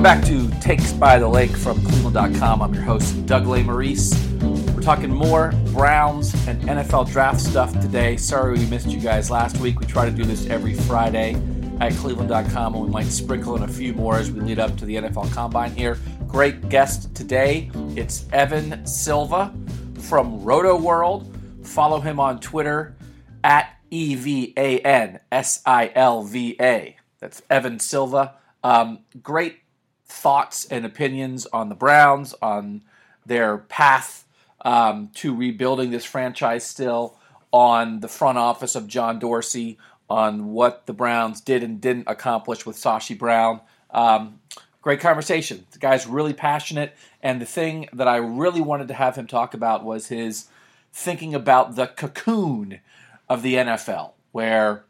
Welcome back to Takes by the Lake from Cleveland.com. I'm your host, Doug Lesmerises. We're talking more Browns and NFL draft stuff today. Sorry we missed you guys last week. We try to do this every Friday at Cleveland.com, and we might sprinkle in a few more as we lead up to the NFL Combine here. Great guest today. It's Evan Silva from Rotoworld. Follow him on Twitter at E V A N S I L V A. That's Evan Silva. Um, great thoughts and opinions on the Browns, on their path um, to rebuilding this franchise still, on the front office of John Dorsey, on what the Browns did and didn't accomplish with Sashi Brown. Um, great conversation. The guy's really passionate, and the thing that I really wanted to have him talk about was his thinking about the cocoon of the NFL, where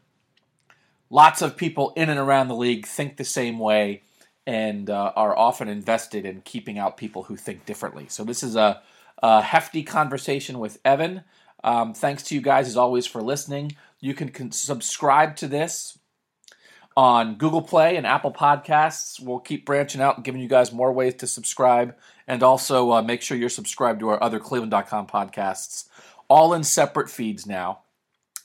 lots of people in and around the league think the same way and uh, are often invested in keeping out people who think differently. So this is a, a hefty conversation with Evan. Um, thanks to you guys as always for listening. You can, can subscribe to this on Google Play and Apple Podcasts. We'll keep branching out and giving you guys more ways to subscribe. And also uh, make sure you're subscribed to our other Cleveland.com podcasts, all in separate feeds now.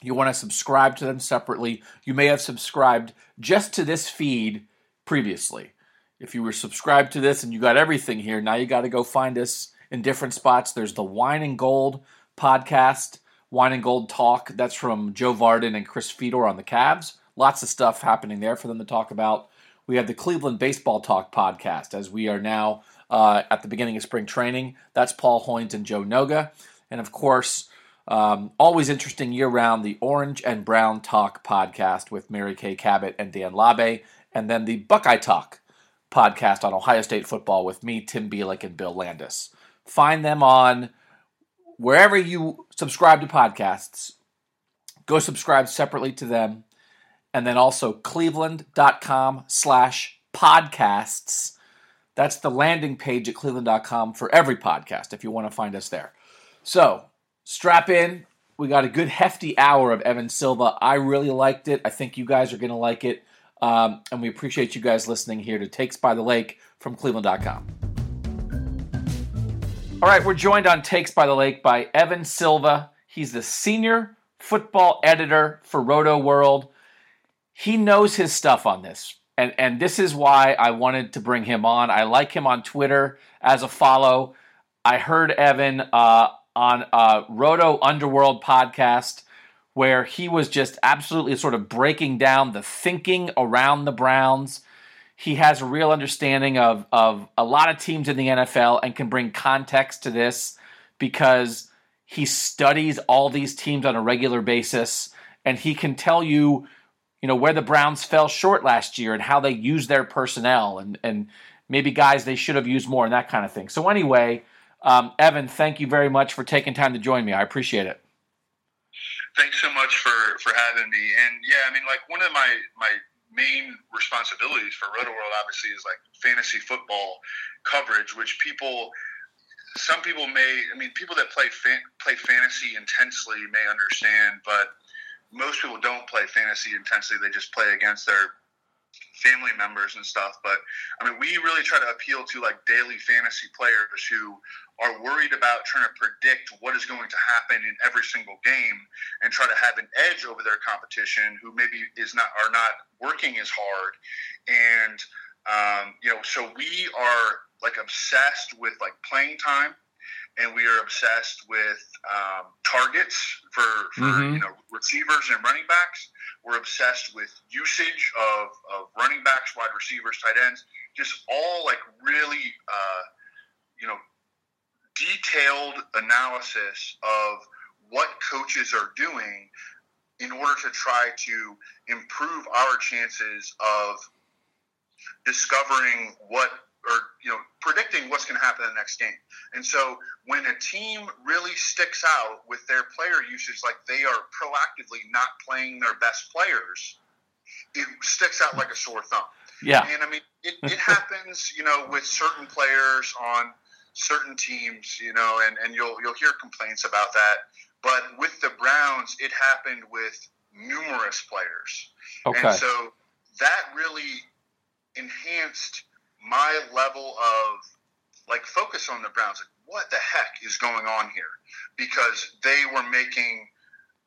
You want to subscribe to them separately. You may have subscribed just to this feed previously. If you were subscribed to this and you got everything here, now you got to go find us in different spots. There's the Wine and Gold podcast, Wine and Gold Talk. That's from Joe Vardon and Chris Fedor on the Cavs. Lots of stuff happening there for them to talk about. We have the Cleveland Baseball Talk podcast, as we are now uh, at the beginning of spring training. That's Paul Hoynes and Joe Noga. And of course, um, always interesting year round, the Orange and Brown Talk podcast with Mary Kay Cabot and Dan Labbe. And then the Buckeye Talk podcast on Ohio State football with me, Tim Bielik, and Bill Landis. Find them on wherever you subscribe to podcasts. Go subscribe separately to them. And then also cleveland.com slash podcasts. That's the landing page at cleveland.com for every podcast if you want to find us there. So strap in. We got a good hefty hour of Evan Silva. I really liked it. I think you guys are going to like it. Um, and we appreciate you guys listening here to Takes by the Lake from Cleveland.com. All right, we're joined on Takes by the Lake by Evan Silva. He's the senior football editor for Rotoworld. He knows his stuff on this. And, and this is why I wanted to bring him on. I like him on Twitter as a follow. I heard Evan uh, on a Roto Underworld podcast where he was just absolutely sort of breaking down the thinking around the Browns. He has a real understanding of, of a lot of teams in the NFL and can bring context to this because he studies all these teams on a regular basis and he can tell you, you know, where the Browns fell short last year and how they used their personnel and, and maybe guys they should have used more and that kind of thing. So, anyway, um, Evan, thank you very much for taking time to join me. I appreciate it thanks so much for for having me. And yeah, I mean, like one of my my main responsibilities for Rotoworld obviously is like fantasy football coverage, which people. Some people may, I mean, people that play fan, play fantasy intensely may understand, but most people don't play fantasy intensely. They just play against their family members and stuff. But I mean, we really try to appeal to like daily fantasy players who are worried about trying to predict what is going to happen in every single game and try to have an edge over their competition who maybe is not are not working as hard. And um, you know, so we are like obsessed with like playing time and we are obsessed with um, targets for, for mm-hmm. you know receivers and running backs. We're obsessed with usage of, of running backs, wide receivers, tight ends, just all like really uh, you know detailed analysis of what coaches are doing in order to try to improve our chances of discovering what or you know predicting what's going to happen in the next game. And so when a team really sticks out with their player usage, like they are proactively not playing their best players, it sticks out like a sore thumb. Yeah. And I mean, it, it happens, you know, with certain players on certain teams, you know, and, and you'll you'll hear complaints about that. But with the Browns, it happened with numerous players. Okay. And so that really enhanced my level of like focus on the Browns. Like, what the heck is going on here? Because they were making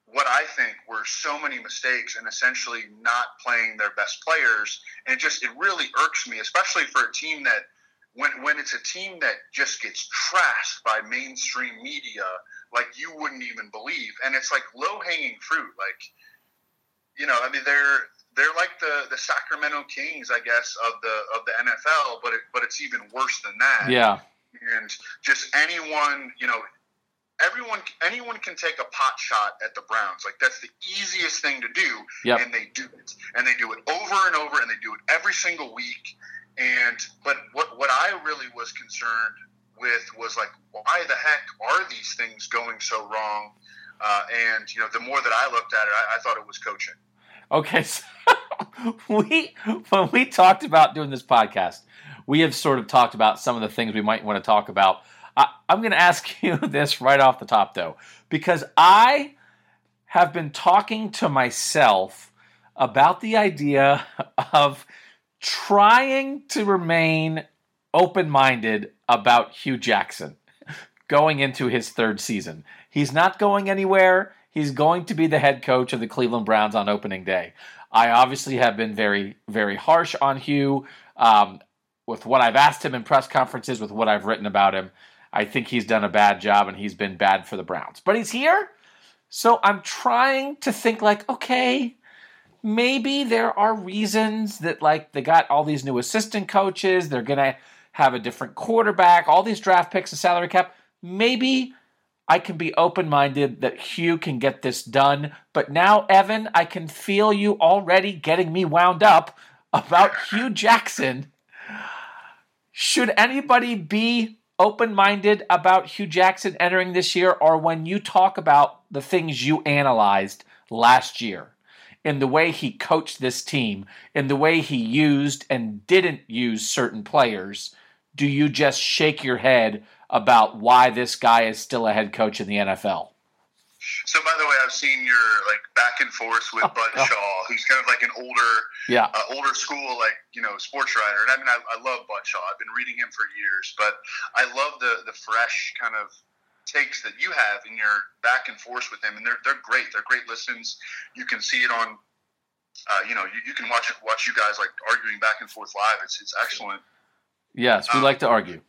what I think were so many mistakes and essentially not playing their best players. And it just it really irks me, especially for a team that when when it's a team that just gets trashed by mainstream media like you wouldn't even believe. And it's like low hanging fruit. Like you know, I mean they're they're like the, the Sacramento Kings, I guess, of the of the NFL, but it, but it's even worse than that. Yeah. And just anyone, you know, everyone anyone can take a pot shot at the Browns. Like that's the easiest thing to do, yep. and they do it, and they do it over and over, and they do it every single week. And but what what I really was concerned with was like, why the heck are these things going so wrong? Uh, and you know, the more that I looked at it, I, I thought it was coaching. Okay, so we when we talked about doing this podcast, we have sort of talked about some of the things we might want to talk about. I, I'm going to ask you this right off the top, though, because I have been talking to myself about the idea of trying to remain open minded about Hue Jackson going into his third season. He's not going anywhere. He's going to be the head coach of the Cleveland Browns on opening day. I obviously have been very, very harsh on Hue um, with what I've asked him in press conferences, with what I've written about him. I think he's done a bad job and he's been bad for the Browns. But he's here. So I'm trying to think like, okay, maybe there are reasons that like they got all these new assistant coaches, they're gonna have a different quarterback, all these draft picks, and salary cap. Maybe I can be open minded that Hue can get this done. But now, Evan, I can feel you already getting me wound up about Hue Jackson. Should anybody be open minded about Hue Jackson entering this year, or when you talk about the things you analyzed last year? in the way he coached this team, in the way he used and didn't use certain players, do you just shake your head about why this guy is still a head coach in the NFL? So, by the way, I've seen your like back and forth with oh, Bud oh. Shaw, who's kind of like an older, yeah, uh, older school like you know sports writer. And I mean, I, I love Bud Shaw. I've been reading him for years, but I love the the fresh kind of takes that you have in your back and forth with him, and they're they're great. They're great listens. You can see it on, uh, you know, you, you can watch it, watch you guys like arguing back and forth live. It's it's excellent. Yes, we um, like to argue.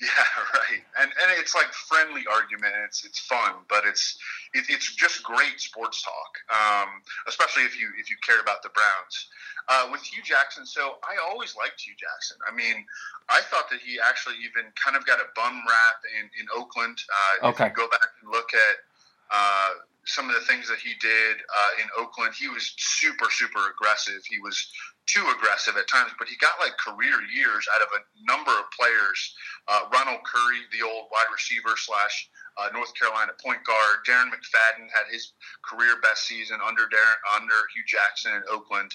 Yeah, right. And and it's like friendly argument. It's it's fun, but it's it, it's just great sports talk, um, especially if you if you care about the Browns. Uh, with Hue Jackson, so I always liked Hue Jackson. I mean, I thought that he actually even kind of got a bum rap in in Oakland. Uh, okay. If you go back and look at. Uh, some of the things that he did uh, in Oakland, he was super, super aggressive. He was too aggressive at times, but he got like career years out of a number of players. Uh, Ronald Curry, the old wide receiver slash uh, North Carolina point guard. Darren McFadden had his career best season under Darren, under Hue Jackson in Oakland.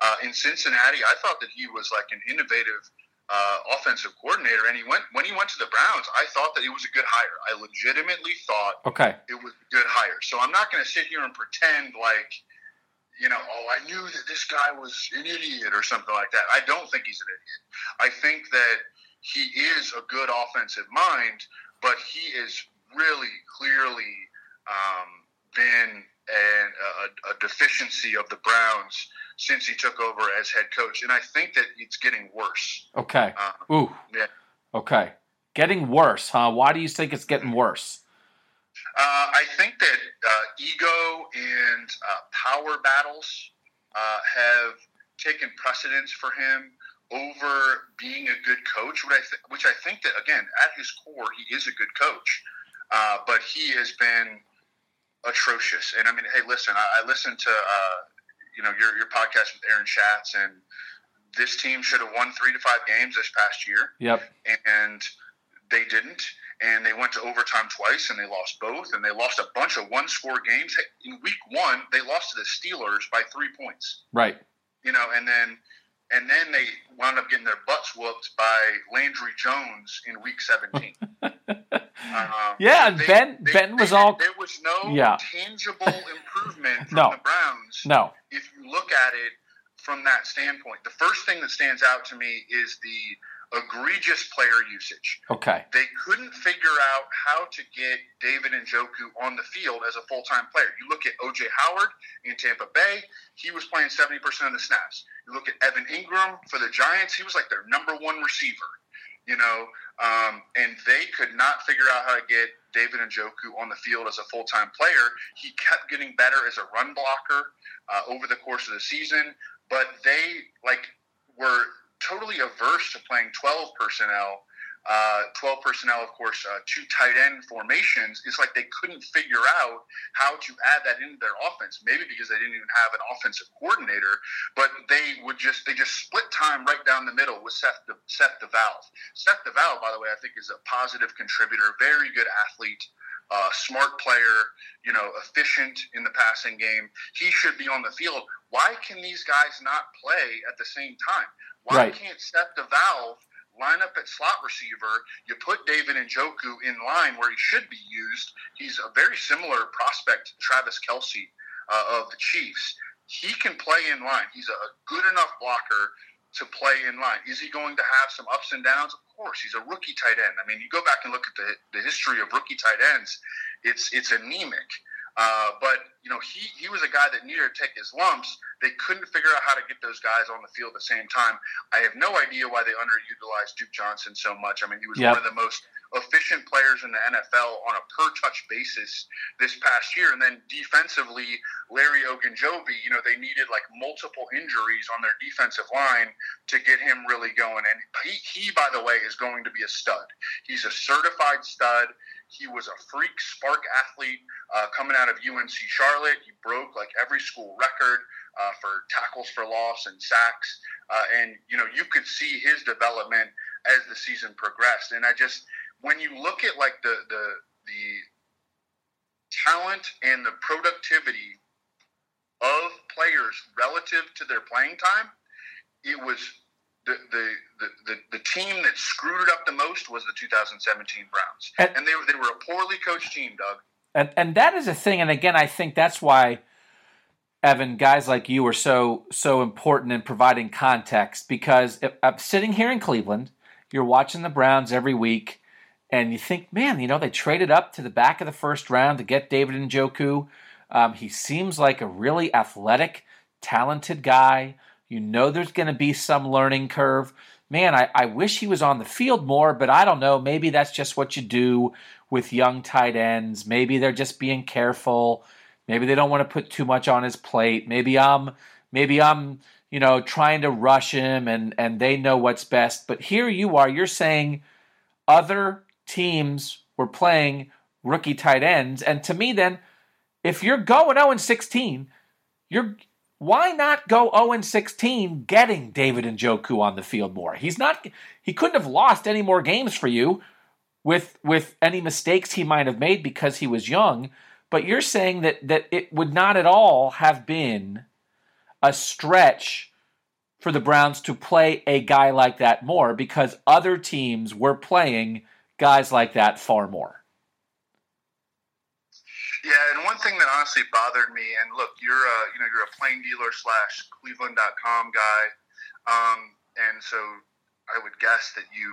Uh, in Cincinnati, I thought that he was like an innovative uh, offensive coordinator, and he went when he went to the Browns. I thought that it was a good hire. I legitimately thought okay it was a good hire. So I'm not going to sit here and pretend like you know, oh, I knew that this guy was an idiot or something like that. I don't think he's an idiot. I think that he is a good offensive mind, but he is really clearly um, been an, a, a, deficiency of the Browns since he took over as head coach, and I think that it's getting worse. Okay. Um, Ooh. Yeah. Okay. Getting worse, huh? Why do you think it's getting worse? Uh, I think that uh, ego and uh, power battles uh, have taken precedence for him over being a good coach, which I, th- which I think that, again, at his core, he is a good coach. Uh, but he has been atrocious. And I mean, hey, listen, I, I listened to, uh, you know, your, your podcast with Aaron Schatz, and this team should have won three to five games this past year. Yep. And they didn't and they went to overtime twice and they lost both and they lost a bunch of one score games in week one they lost to the steelers by three points right you know and then and then they wound up getting their butts whooped by landry jones in week 17 um, yeah and they, ben they, ben was they, all there was no yeah. tangible improvement from no. the browns no if you look at it from that standpoint. The first thing that stands out to me is the egregious player usage. Okay. They couldn't figure out how to get David Njoku on the field as a full time player. You look at OJ Howard in Tampa Bay, he was playing 70% of the snaps. You look at Evan Engram for the Giants, he was like their number one receiver. You know, um, and they could not figure out how to get David Njoku on the field as a full time player. He kept getting better as a run blocker uh, over the course of the season, but they like were totally averse to playing 12 personnel. Uh, 12 personnel, of course, uh, two tight end formations. It's like they couldn't figure out how to add that into their offense. Maybe because they didn't even have an offensive coordinator, but they would just they just split time right down the middle with Seth the Seth DeValve. Seth DeValve, by the way, I think is a positive contributor, very good athlete. Uh, smart player, you know, efficient in the passing game. He should be on the field. Why can these guys not play at the same time? Why right. can't Seth valve? line up at slot receiver? You put David Njoku in line where he should be used. He's a very similar prospect to Travis Kelce uh, of the Chiefs. He can play in line. He's a good enough blocker to play in line. Is he going to have some ups and downs? Of course. He's a rookie tight end. I mean, you go back and look at the, the history of rookie tight ends, it's it's anemic. Uh, but you know, he he was a guy that needed to take his lumps. They couldn't figure out how to get those guys on the field at the same time. I have no idea why they underutilized Duke Johnson so much. I mean, he was yep. one of the most efficient players in the NFL on a per touch basis this past year. And then defensively, Larry Ogunjobi, you know, they needed like multiple injuries on their defensive line to get him really going. And he, he by the way, is going to be a stud. He's a certified stud. He was a freak SPARQ athlete uh, coming out of UNC Charlotte. He broke like every school record uh, for tackles for loss and sacks. Uh, and, you know, you could see his development as the season progressed. And I just, when you look at like the, the, the talent and the productivity of players relative to their playing time, it was the, the, the, the, team that screwed it up the most was the 2017 Browns. And, and they, were, they were a poorly coached team, Doug. And, and that is a thing. And again, I think that's why, Evan, guys like you are so so important in providing context because if, I'm sitting here in Cleveland, you're watching the Browns every week, and you think, man, you know, they traded up to the back of the first round to get David Njoku. Um, he seems like a really athletic, talented guy. You know there's going to be some learning curve. Man, I, I wish he was on the field more, but I don't know. Maybe that's just what you do with young tight ends. Maybe they're just being careful. Maybe they don't want to put too much on his plate. Maybe I'm maybe I'm, you know, trying to rush him and and they know what's best. But here you are, you're saying other teams were playing rookie tight ends and to me then if you're going 0 and 16, you're why not go 0 16 getting David Njoku on the field more? He's not he couldn't have lost any more games for you with with any mistakes he might have made because he was young, but you're saying that that it would not at all have been a stretch for the Browns to play a guy like that more because other teams were playing guys like that far more. Yeah, and one thing that honestly bothered me, and look, you're a you know you're a plain dealer slash Cleveland.com guy, um, and so I would guess that you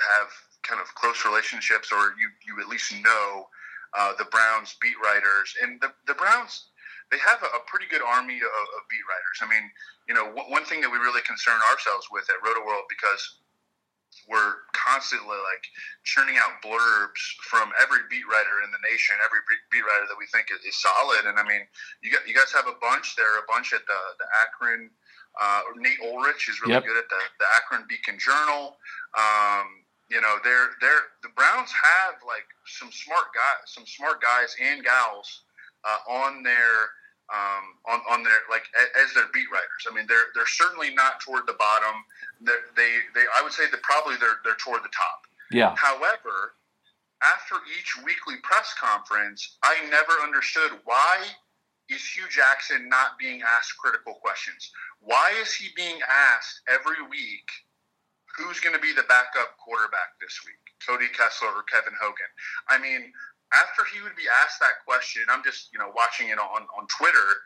have kind of close relationships, or you you at least know uh, the Browns beat writers, and the the Browns they have a, a pretty good army of, of, beat writers. I mean, you know, w- one thing that we really concern ourselves with at Rotoworld because we're constantly like churning out blurbs from every beat writer in the nation, every beat writer that we think is, is solid. And I mean, you got you guys have a bunch there, a bunch at the the Akron. Uh, Nate Ulrich is really yep. good at the the Akron Beacon Journal. Um, you know, they're they're the Browns have like some smart guys, some smart guys and gals uh, on their um, on, on their like as their beat writers. I mean, they're they're certainly not toward the bottom. They're, they they I would say that probably they're they're toward the top. Yeah. However, after each weekly press conference, I never understood why is Hue Jackson not being asked critical questions? Why is he being asked every week who's going to be the backup quarterback this week? Cody Kessler or Kevin Hogan? I mean, after he would be asked that question, I'm just you know watching it on on Twitter.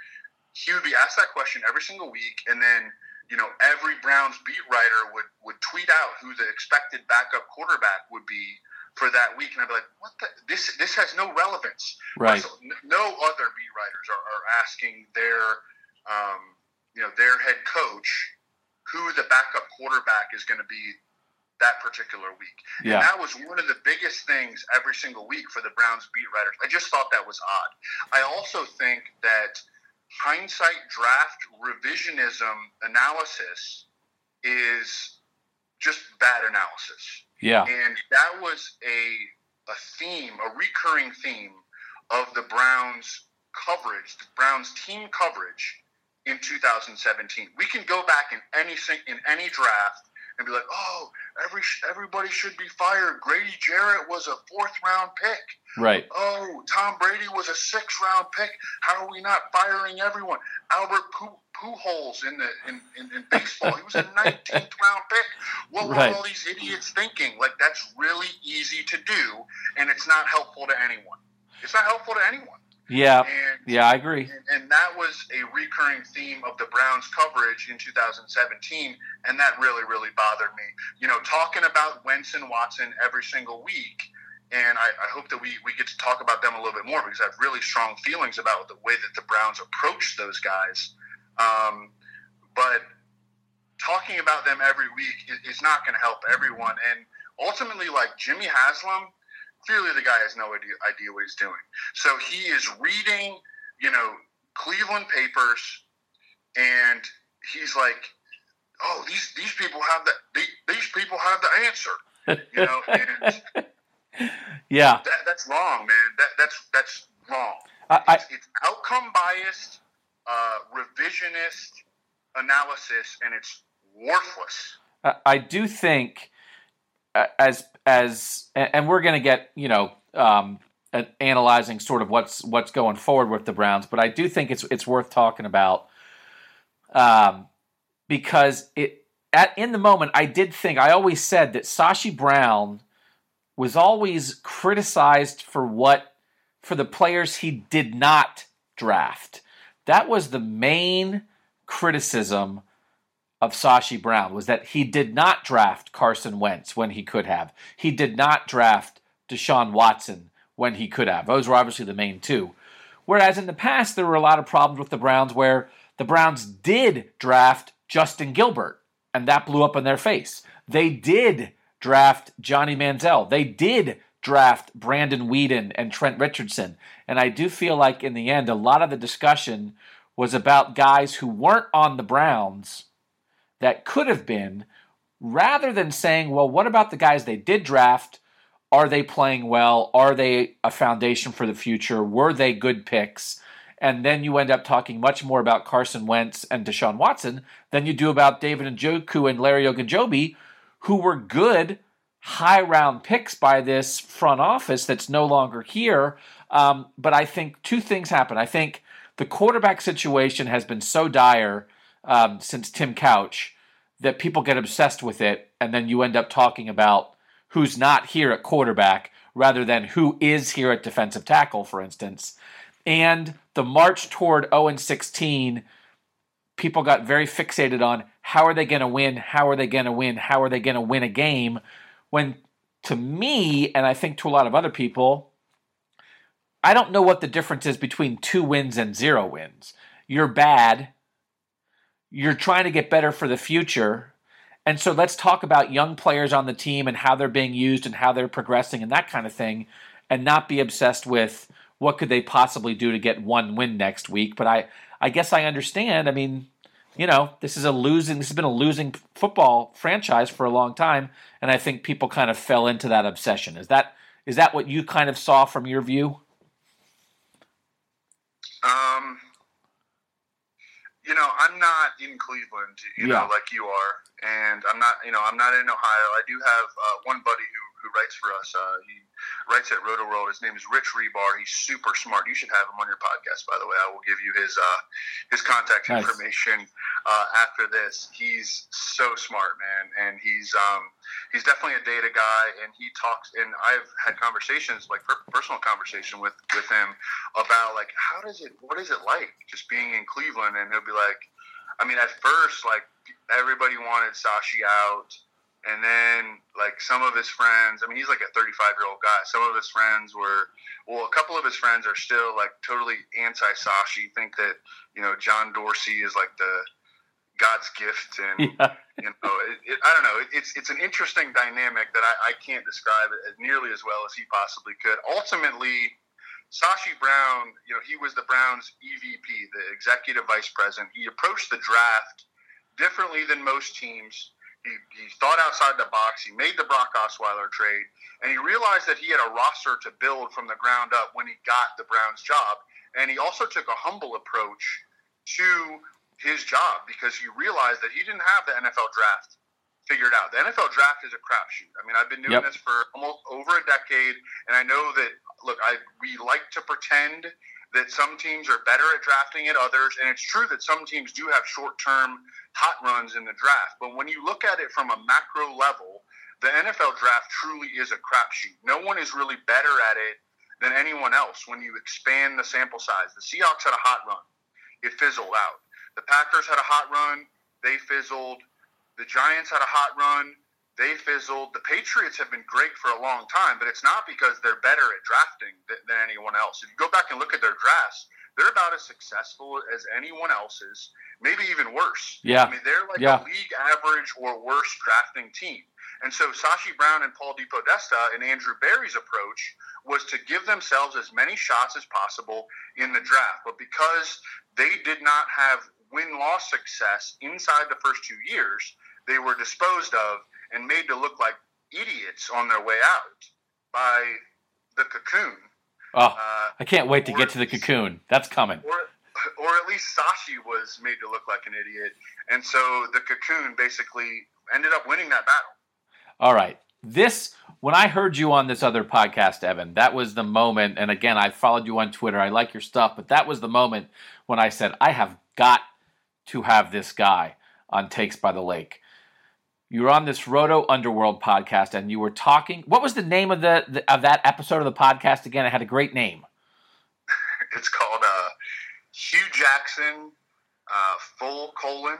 he would be asked that question every single week, and then you know every Browns beat writer would would tweet out who the expected backup quarterback would be for that week, and I'd be like, "What? The, this this has no relevance." Right. So, no other beat writers are, are asking their um, you know their head coach who the backup quarterback is going to be that particular week. Yeah. And that was one of the biggest things every single week for the Browns beat writers. I just thought that was odd. I also think that hindsight draft revisionism analysis is just bad analysis. Yeah. And that was a a theme, a recurring theme of the Browns coverage, the Browns team coverage in 2017. We can go back in any in any draft and be like, "Oh, every everybody should be fired. Grady Jarrett was a fourth round pick. Right. Oh, Tom Brady was a sixth round pick. How are we not firing everyone? Albert Pujols in the in, in, in baseball, he was a 19th round pick. What Right. were all these idiots thinking? Like that's really easy to do, and it's not helpful to anyone. It's not helpful to anyone. Yeah. And Yeah, I agree. and, and that was a recurring theme of the Browns coverage in 2017, and that really, really bothered me. You know, talking about Wentz and Watson every single week, and I, I hope that we, we get to talk about them a little bit more because I have really strong feelings about the way that the Browns approach those guys. Um, but talking about them every week is, is not going to help everyone. And ultimately, like Jimmy Haslam, clearly the guy has no idea, idea what he's doing. So he is reading, you know, Cleveland papers, and he's like, "Oh, these these people have the these, these people have the answer," you know, and Yeah. that, that's wrong, man. That that's that's wrong. I, I, It's, it's outcome biased, uh, revisionist analysis, and it's worthless. I- I do think as as and we're going to get you know um, analyzing sort of what's what's going forward with the Browns, but I do think it's it's worth talking about um, because it at in the moment I did think I always said that Sashi Brown was always criticized for what for the players he did not draft. That was the main criticism of Sashi Brown was that he did not draft Carson Wentz when he could have. He did not draft Deshaun Watson when he could have. Those were obviously the main two. Whereas in the past, there were a lot of problems with the Browns where the Browns did draft Justin Gilbert, and that blew up in their face. They did draft Johnny Manziel. They did draft Brandon Weeden and Trent Richardson. And I do feel like in the end, a lot of the discussion was about guys who weren't on the Browns that could have been, rather than saying, well, what about the guys they did draft? Are they playing well? Are they a foundation for the future? Were they good picks? And then you end up talking much more about Carson Wentz and Deshaun Watson than you do about David and Njoku and Larry Ogunjobi, who were good high round picks by this front office that's no longer here. Um, but I think two things happen. I think the quarterback situation has been so dire um, since Tim Couch that people get obsessed with it, and then you end up talking about who's not here at quarterback rather than who is here at defensive tackle, for instance. And the march toward 0 16, people got very fixated on how are they going to win? How are they going to win? How are they going to win a game? When to me, and I think to a lot of other people, I don't know what the difference is between two wins and zero wins. You're bad. You're trying to get better for the future. And so let's talk about young players on the team and how they're being used and how they're progressing and that kind of thing, and not be obsessed with what could they possibly do to get one win next week. But I, I guess I understand. I mean, you know, this is a losing. This has been a losing football franchise for a long time, and I think people kind of fell into that obsession. Is that is that what you kind of saw from your view? Um, you know, I'm not in Cleveland, you Yeah. know, like you are, and I'm not, you know, I'm not in Ohio. I do have uh, one buddy who, who writes for us. Uh, he writes at Rotoworld. His name is Rich Hribar. He's super smart. You should have him on your podcast, by the way. I will give you his uh, his contact Nice. information. Uh, after this. He's so smart, man, and he's um, he's definitely a data guy, and he talks. And I've had conversations, like personal conversation with with him about like how does it, what is it like just being in Cleveland, and he'll be like, I mean, at first, like everybody wanted Sashi out. And then, like some of his friends, I mean, he's like a 35 year old guy. Some of his friends were, well, a couple of his friends are still like totally anti Sashi, think that, you know, John Dorsey is like the God's gift. And, yeah. you know, it, it, I don't know. It, it's, it's an interesting dynamic that I, I can't describe it as nearly as well as he possibly could. Ultimately, Sashi Brown, you know, he was the Browns EVP, the executive vice president. He approached the draft differently than most teams he, he thought outside the box. He made the Brock Osweiler trade, and he realized that he had a roster to build from the ground up when he got the Browns job. And he also took a humble approach to his job because he realized that he didn't have the NFL draft figured out. The NFL draft is a crapshoot. I mean, I've been doing yep. this for almost over a decade, and I know that. Look, I we like to pretend that some teams are better at drafting at others, and it's true that some teams do have short-term hot runs in the draft. But when you look at it from a macro level, the NFL draft truly is a crapshoot. No one is really better at it than anyone else when you expand the sample size. The Seahawks had a hot run, it fizzled out. The Packers had a hot run, they fizzled. The Giants had a hot run, they fizzled. The Patriots have been great for a long time, but it's not because they're better at drafting than, than anyone else. If you go back and look at their drafts, they're about as successful as anyone else's, maybe even worse. Yeah. I mean, they're like yeah. a league average or worse drafting team. And so Sashi Brown and Paul DePodesta and Andrew Berry's approach was to give themselves as many shots as possible in the draft. But because they did not have win loss success inside the first two years, they were disposed of and made to look like idiots on their way out by the cocoon. Oh, uh, I can't wait to get to the cocoon. That's coming. Or, or at least Sashi was made to look like an idiot. And so the cocoon basically ended up winning that battle. All right. This, when I heard you on this other podcast, Evan, that was the moment. And again, I followed you on Twitter. I like your stuff, but that was the moment when I said, I have got to have this guy on Takes by the Lake you were on this Roto Underworld podcast, and you were talking. What was the name of the, the of that episode of the podcast again? It had a great name. It's called uh, Hue Jackson, uh, full colon,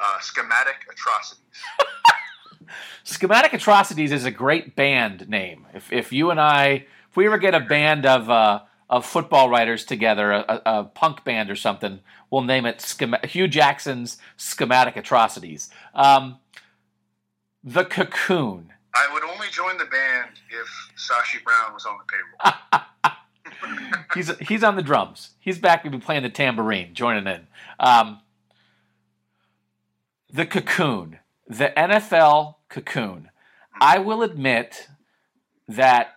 uh, schematic atrocities. schematic atrocities is a great band name. If if you and I, if we ever get a band of uh, of football writers together, a, a, punk band or something, we'll name it Schema- Hue Jackson's Schematic Atrocities. Um, the Cocoon. I would only join the band if Sashi Brown was on the payroll. he's he's on the drums. He's back. We've been playing the tambourine, joining in. Um, the Cocoon, the NFL Cocoon. I will admit that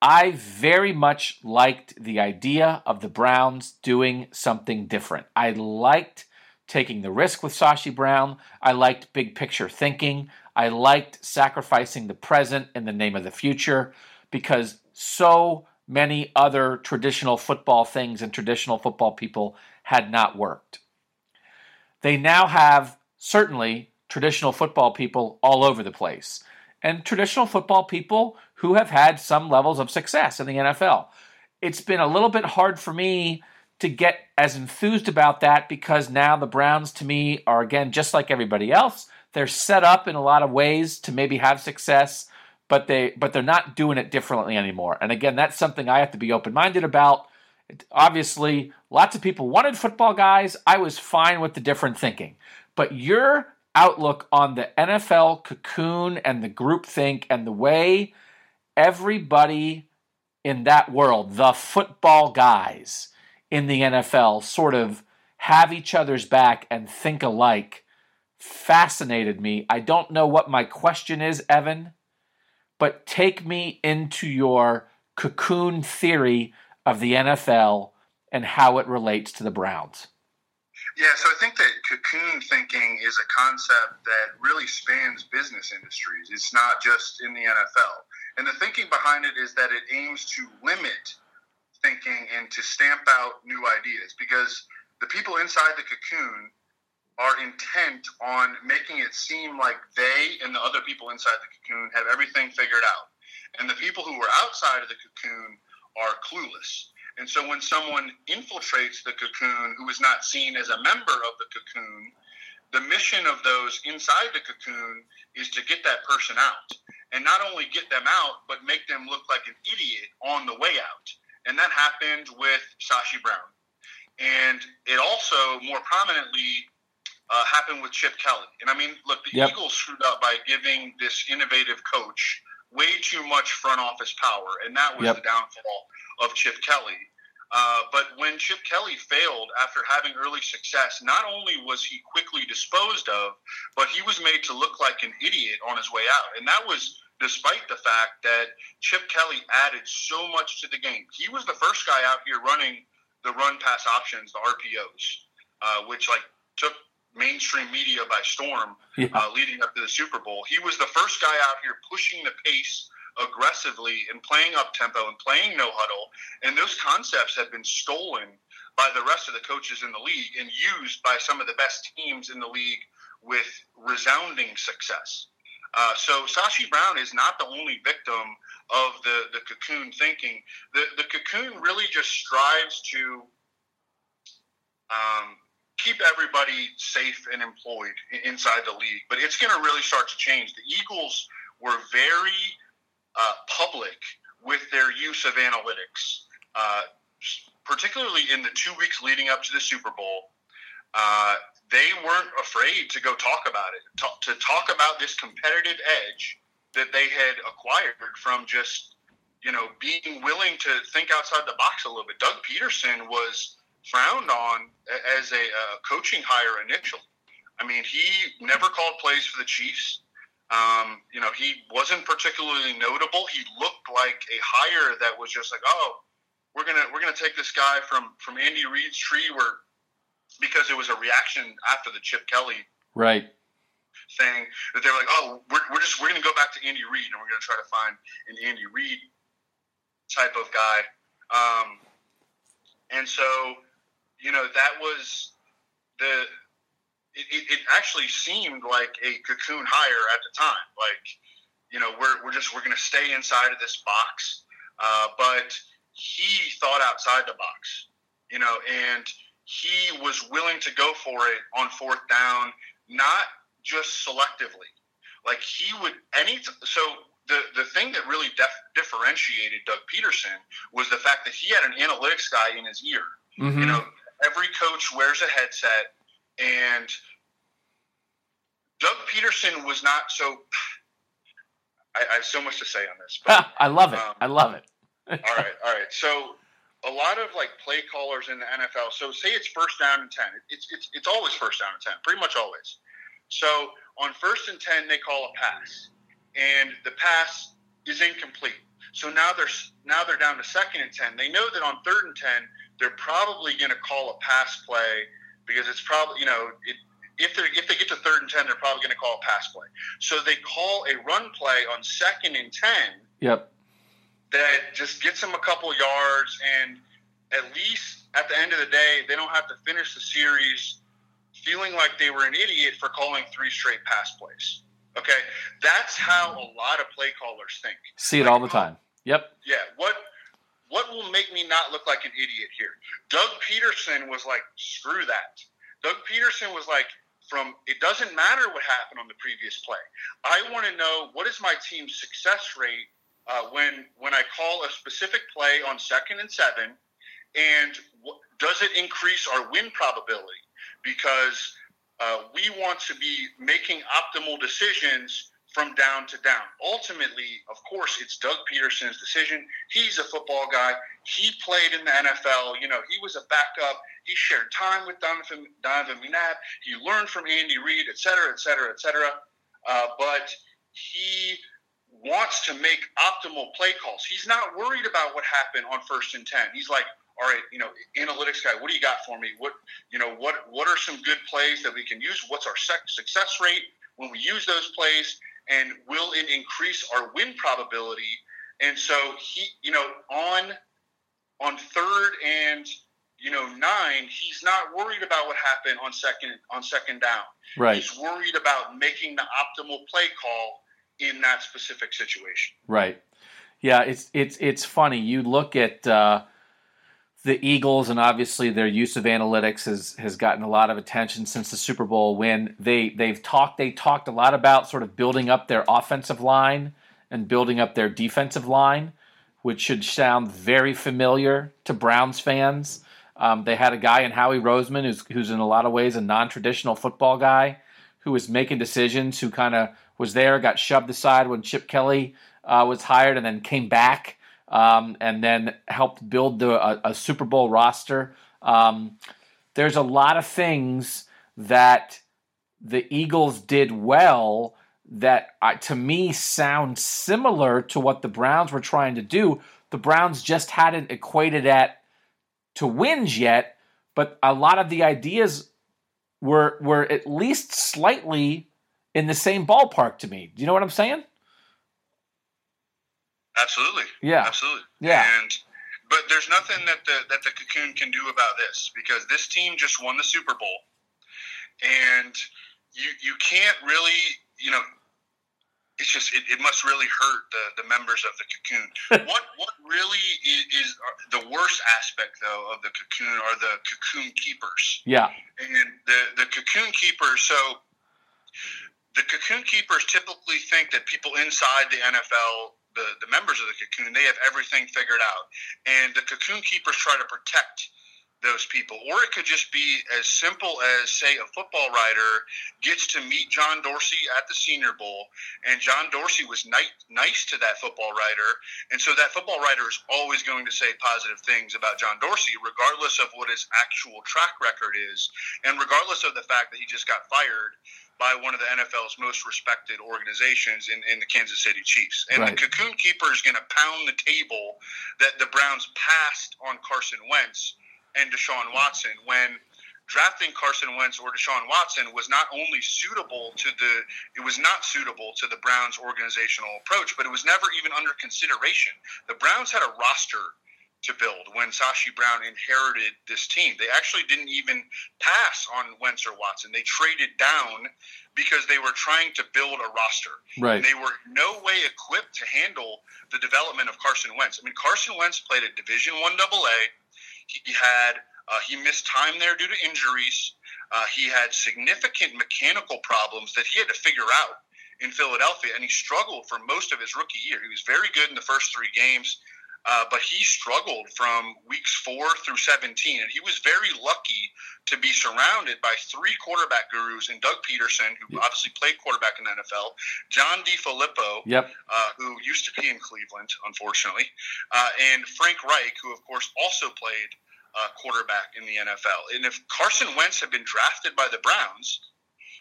I very much liked the idea of the Browns doing something different. I liked taking the risk with Sashi Brown. I liked big picture thinking. I liked sacrificing the present in the name of the future because so many other traditional football things and traditional football people had not worked. They now have certainly traditional football people all over the place and traditional football people who have had some levels of success in the NFL. It's been a little bit hard for me to get as enthused about that because now the Browns to me are again just like everybody else. They're set up in a lot of ways to maybe have success, but they but they're not doing it differently anymore. And again, that's something I have to be open-minded about. Obviously, lots of people wanted football guys. I was fine with the different thinking. But your outlook on the NFL cocoon and the groupthink and the way everybody in that world, the football guys in the NFL, sort of have each other's back and think alike fascinated me. I don't know what my question is, Evan, but take me into your cocoon theory of the NFL and how it relates to the Browns. Yeah, so I think that cocoon thinking is a concept that really spans business industries. It's not just in the NFL. And the thinking behind it is that it aims to limit thinking and to stamp out new ideas because the people inside the cocoon are intent on making it seem like they and the other people inside the cocoon have everything figured out. And the people who are outside of the cocoon are clueless. And so when someone infiltrates the cocoon who is not seen as a member of the cocoon, the mission of those inside the cocoon is to get that person out. And not only get them out, but make them look like an idiot on the way out. And that happened with Sashi Brown. And it also more prominently uh, happened with Chip Kelly. And I mean, look, the yep. Eagles screwed up by giving this innovative coach way too much front office power, and that was yep. the downfall of Chip Kelly. Uh, but when Chip Kelly failed after having early success, not only was he quickly disposed of, but he was made to look like an idiot on his way out. And that was despite the fact that Chip Kelly added so much to the game. He was the first guy out here running the run pass options, the RPOs, uh, which like took mainstream media by storm yeah. uh, leading up to the Super Bowl. He was the first guy out here pushing the pace aggressively and playing up tempo and playing no huddle. And those concepts have been stolen by the rest of the coaches in the league and used by some of the best teams in the league with resounding success. Uh, so Sashi Brown is not the only victim of the, the cocoon thinking. The, the cocoon really just strives to um, keep everybody safe and employed inside the league. But it's going to really start to change. The Eagles were very uh, public with their use of analytics, uh, particularly in the two weeks leading up to the Super Bowl. Uh, they weren't afraid to go talk about it, to talk about this competitive edge that they had acquired from just, you know, being willing to think outside the box a little bit. Doug Pederson was frowned on as a coaching hire initially. I mean, he never called plays for the Chiefs. Um, you know, he wasn't particularly notable. He looked like a hire that was just like, oh, we're gonna we're gonna take this guy from from Andy Reid's tree, where because it was a reaction after the Chip Kelly right thing that they were like, oh, we're, we're just we're gonna go back to Andy Reid and we're gonna try to find an Andy Reid type of guy. Um, and so you know, that was the. It, it, actually seemed like a cocoon hire at the time. Like, you know, we're, we're just we're going to stay inside of this box. Uh, but he thought outside the box, you know, and he was willing to go for it on fourth down, not just selectively. Like he would any so the the thing that really def- differentiated Doug Pederson was the fact that he had an analytics guy in his ear. Mm-hmm. You know, every coach wears a headset, and Doug Pederson was not so. I, I, have so much to say on this. But, I love it. Um, I love it. all right, all right. So a lot of like play callers in the NFL. So say it's first down and ten. It's it's it's always first down and ten, pretty much always. So on first and ten, they call a pass, and the pass is incomplete. So now they're now they're down to second and ten. They know that on third and ten, they're probably going to call a pass play because it's probably you know it, if they if they get to third and ten, they're probably going to call a pass play. So they call a run play on second and ten. Yep. That just gets them a couple yards, and at least at the end of the day, they don't have to finish the series feeling like they were an idiot for calling three straight pass plays. Okay, that's how a lot of play callers think. See it like, all the time. Yep. Yeah. What will make me not look like an idiot here? Doug Pederson was like, screw that. Doug Pederson was like, from it doesn't matter what happened on the previous play. I want to know what is my team's success rate uh, when when I call a specific play on second and seven, and does it increase our win probability? Because uh, we want to be making optimal decisions from down to down. Ultimately, of course, it's Doug Pederson's decision. He's a football guy. He played in the NFL. You know, he was a backup. He shared time with Donovan, Donovan McNabb. He learned from Andy Reid, et cetera, et cetera, et cetera. Uh, but he wants to make optimal play calls. He's not worried about what happened on first and 10. He's like, all right, you know, analytics guy, what do you got for me? What, you know, what, what are some good plays that we can use? What's our success rate when we use those plays? And will it increase our win probability? And so he, you know, on on third and you know, nine, he's not worried about what happened on second on second down. Right. He's worried about making the optimal play call in that specific situation. Right. Yeah, it's it's it's funny. You look at uh, the Eagles, and obviously their use of analytics has has gotten a lot of attention since the Super Bowl win. They they've talked they talked a lot about sort of building up their offensive line and building up their defensive line, which should sound very familiar to Browns fans. Um, they had a guy in Howie Roseman who's who's in a lot of ways a non-traditional football guy who was making decisions, who kind of was there, got shoved aside when Chip Kelly uh, was hired, and then came back um, and then helped build the, a, a Super Bowl roster. Um, there's a lot of things that the Eagles did well that uh, to me sound similar to what the Browns were trying to do. The Browns just hadn't equated at to wins yet, but a lot of the ideas were were at least slightly in the same ballpark to me. Do you know what I'm saying? Absolutely. Yeah. Absolutely. Yeah. And but there's nothing that the that the cocoon can do about this because this team just won the Super Bowl, and you you can't really you know it's just it, it must really hurt the, the members of the cocoon. what what really is, is, the worst aspect though of the cocoon are the cocoon keepers. Yeah. And the the cocoon keepers. So the cocoon keepers typically think that people inside the NFL the, the members of the cocoon, they have everything figured out. And the cocoon keepers try to protect those people. Or it could just be as simple as, say, a football writer gets to meet John Dorsey at the Senior Bowl, and John Dorsey was nice, nice to that football writer. And so that football writer is always going to say positive things about John Dorsey, regardless of what his actual track record is, and regardless of the fact that he just got fired by one of the NFL's most respected organizations in, in the Kansas City Chiefs. And right. the Cocoon Keeper is going to pound the table that the Browns passed on Carson Wentz and Deshaun Watson when drafting Carson Wentz or Deshaun Watson was not only suitable to the it was not suitable to the Browns organizational approach, but it was never even under consideration. The Browns had a roster to build when Sashi Brown inherited this team. They actually didn't even pass on Wentz or Watson. They traded down because they were trying to build a roster. Right. They were no way equipped to handle the development of Carson Wentz. I mean, Carson Wentz played at Division One AA. He had uh, he missed time there due to injuries. Uh, he had significant mechanical problems that he had to figure out in Philadelphia, and he struggled for most of his rookie year. He was very good in the first three games. Uh, but he struggled from weeks four through 17, and he was very lucky to be surrounded by three quarterback gurus and Doug Pederson, who yep. obviously played quarterback in the NFL, John DeFilippo, yep. uh, who used to be in Cleveland, unfortunately, uh, and Frank Reich, who of course also played uh, quarterback in the NFL. And if Carson Wentz had been drafted by the Browns,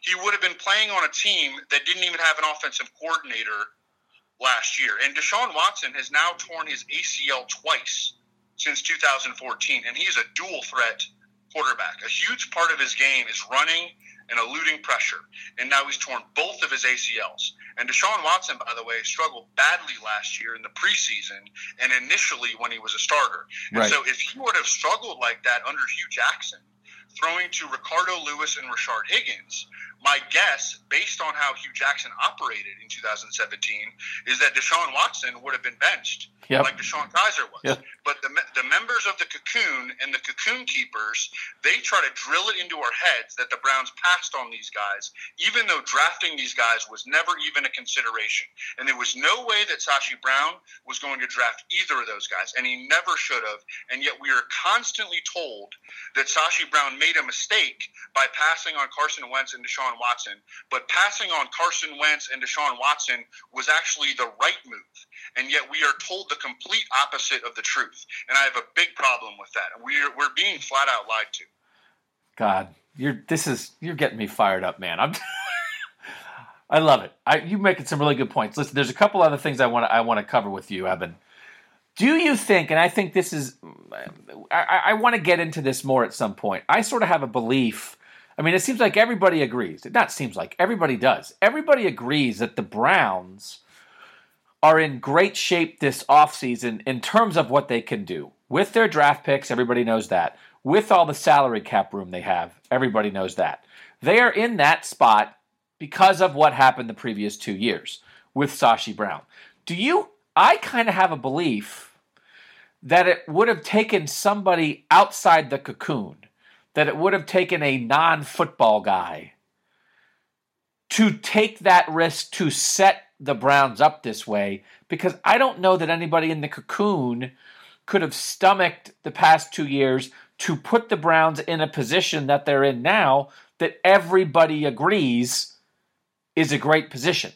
he would have been playing on a team that didn't even have an offensive coordinator last year. And Deshaun Watson has now torn his ACL twice since 2014, and he's a dual threat quarterback. A huge part of his game is running and eluding pressure. And now he's torn both of his ACLs. And Deshaun Watson, by the way, struggled badly last year in the preseason and initially when he was a starter. And right. so if he would have struggled like that under Hue Jackson, throwing to Ricardo Louis and Rashard Higgins, my guess, based on how Hue Jackson operated in 2017, is that Deshaun Watson would have been benched yep. like DeShone Kizer was. Yep. But the, the members of the cocoon and the cocoon keepers, they try to drill it into our heads that the Browns passed on these guys, even though drafting these guys was never even a consideration. And there was no way that Sashi Brown was going to draft either of those guys, and he never should have. And yet we are constantly told that Sashi Brown made a mistake by passing on Carson Wentz and Deshaun Deshaun Watson, but passing on Carson Wentz and Deshaun Watson was actually the right move. And yet we are told the complete opposite of the truth. And I have a big problem with that. We're, we're being flat out lied to. God, you're this is you're getting me fired up, man. I'm I love it. I, you making some really good points. Listen, there's a couple other things I want I want to cover with you, Evan. Do you think, and I think this is, I, I want to get into this more at some point. I sort of have a belief I mean, it seems like everybody agrees. It not seems like everybody does. Everybody agrees that the Browns are in great shape this offseason in terms of what they can do. with their draft picks, everybody knows that. With all the salary cap room they have, everybody knows that. They are in that spot because of what happened the previous two years with Sashi Brown. Do you? I kind of have a belief that it would have taken somebody outside the cocoon, that it would have taken a non football guy to take that risk to set the Browns up this way because I don't know that anybody in the cocoon could have stomached the past two years to put the Browns in a position that they're in now that everybody agrees is a great position.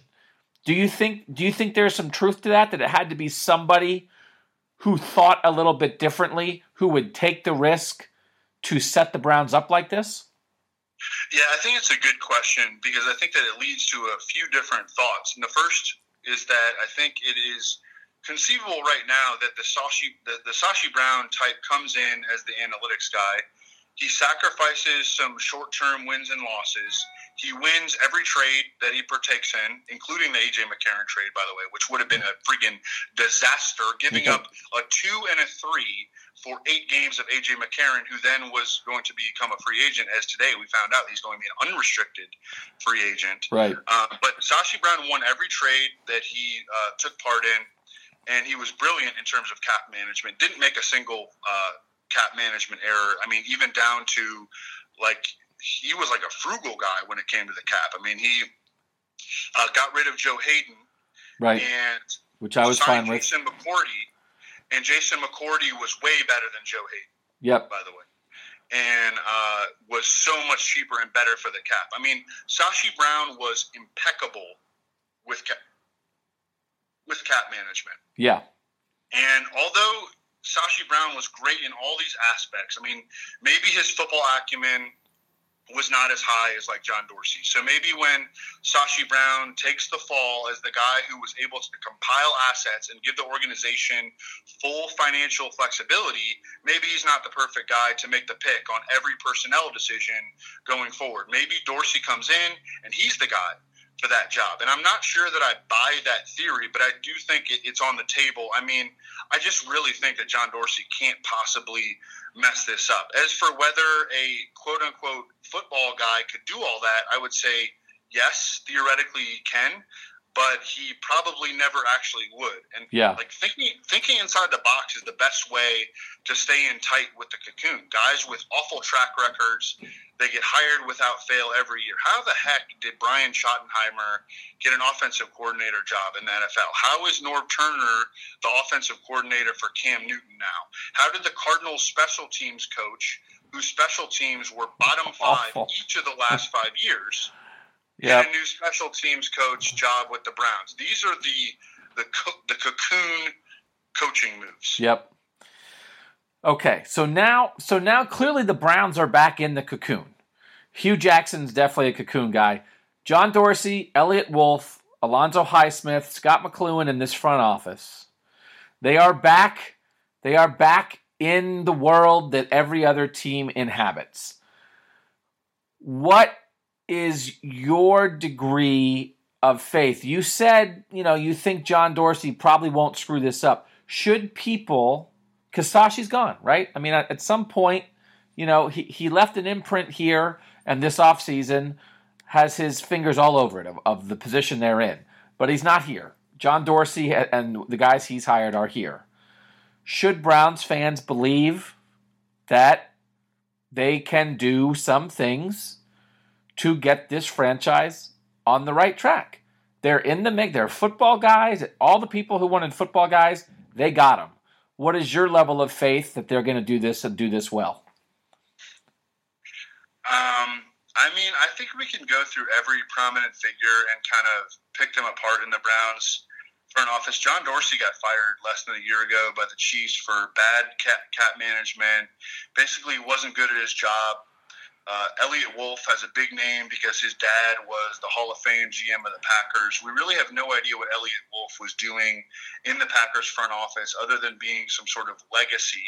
Do you think do you think there's some truth to that that it had to be somebody who thought a little bit differently who would take the risk to set the Browns up like this? Yeah, I think it's a good question because I think that it leads to a few different thoughts. And the first is that I think it is conceivable right now that the Sashi the, the Sashi Brown type comes in as the analytics guy. He sacrifices some short term wins and losses. He wins every trade that he partakes in, including the AJ McCarron trade, by the way, which would have been a freaking disaster, giving up a two and a three for eight games of AJ McCarron, who then was going to become a free agent. As today we found out, he's going to be an unrestricted free agent. Right. Uh, but Sashi Brown won every trade that he uh, took part in, and he was brilliant in terms of cap management. Didn't make a single uh, cap management error. I mean, even down to like he was like a frugal guy when it came to the cap. I mean, he uh, got rid of Joe Haden, right? And which I was fine with. Jason McCourty and Jason McCourty was way better than Joe Haden. Yep. By the way, and uh, was so much cheaper and better for the cap. I mean, Sashi Brown was impeccable with cap, with cap management. Yeah. And although Sashi Brown was great in all these aspects, I mean, maybe his football acumen was not as high as like John Dorsey. So maybe when Sashi Brown takes the fall as the guy who was able to compile assets and give the organization full financial flexibility, maybe he's not the perfect guy to make the pick on every personnel decision going forward. Maybe Dorsey comes in and he's the guy for that job. And I'm not sure that I buy that theory, but I do think it, it's on the table. I mean, I just really think that John Dorsey can't possibly mess this up. As for whether a quote unquote football guy could do all that, I would say yes, theoretically he can but he probably never actually would. And yeah. like thinking thinking inside the box is the best way to stay in tight with the cocoon. Guys with awful track records, they get hired without fail every year. How the heck did Brian Schottenheimer get an offensive coordinator job in the NFL? How is Norv Turner the offensive coordinator for Cam Newton now? How did the Cardinals special teams coach, whose special teams were bottom five awful. each of the last five years? yep. get a new special teams coach job with the Browns. These are the the co- the cocoon coaching moves. Yep. Okay, so now so now clearly the Browns are back in the cocoon. Hue Jackson's definitely a cocoon guy. John Dorsey, Eliot Wolf, Alonzo Highsmith, Scott McCloughan in this front office. They are back. They are back in the world that every other team inhabits. What is your degree of faith? You said, you know, you think John Dorsey probably won't screw this up. Should people, because Sashi's gone, right? I mean, at some point, you know, he, he left an imprint here, and this offseason has his fingers all over it of, of the position they're in. But he's not here. John Dorsey and the guys he's hired are here. Should Browns fans believe that they can do some things to get this franchise on the right track. They're in the mix. They're football guys. All the people who wanted football guys, they got them. What is your level of faith that they're going to do this and do this well? Um, I mean, I think we can go through every prominent figure and kind of pick them apart in the Browns front office. John Dorsey got fired less than a year ago by the Chiefs for bad cap, cap management. Basically, wasn't good at his job. Uh, Eliot Wolf has a big name because his dad was the Hall of Fame GM of the Packers. We really have no idea what Eliot Wolf was doing in the Packers front office other than being some sort of legacy.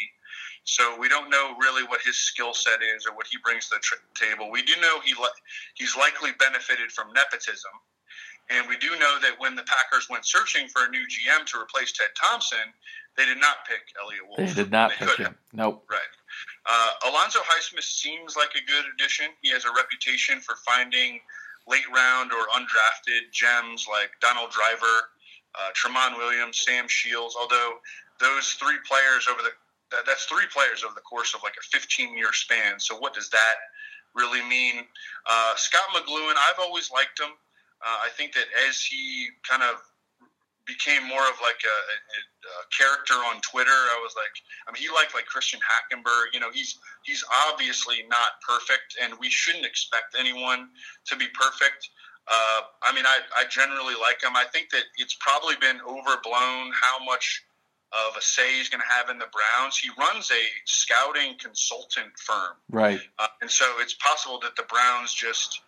So we don't know really what his skill set is or what he brings to the tr- table. We do know he li- he's likely benefited from nepotism. And we do know that when the Packers went searching for a new GM to replace Ted Thompson, they did not pick Eliot Wolf. They did not they pick him. Nope. Right. Uh, Alonzo Highsmith seems like a good addition. He has a reputation for finding late round or undrafted gems like Donald Driver, uh, Tramon Williams, Sam Shields. Although those three players over the that, that's three players over the course of like a 15 year span. So what does that really mean? Uh, Scott McCloughan, I've always liked him. Uh, I think that as he kind of became more of like a, a, a, character on Twitter. I was like, I mean, he liked like Christian Hackenberg. You know, he's he's obviously not perfect, and we shouldn't expect anyone to be perfect. Uh, I mean, I, I generally like him. I think that it's probably been overblown how much of a say he's going to have in the Browns. He runs a scouting consultant firm, right? Uh, and so it's possible that the Browns just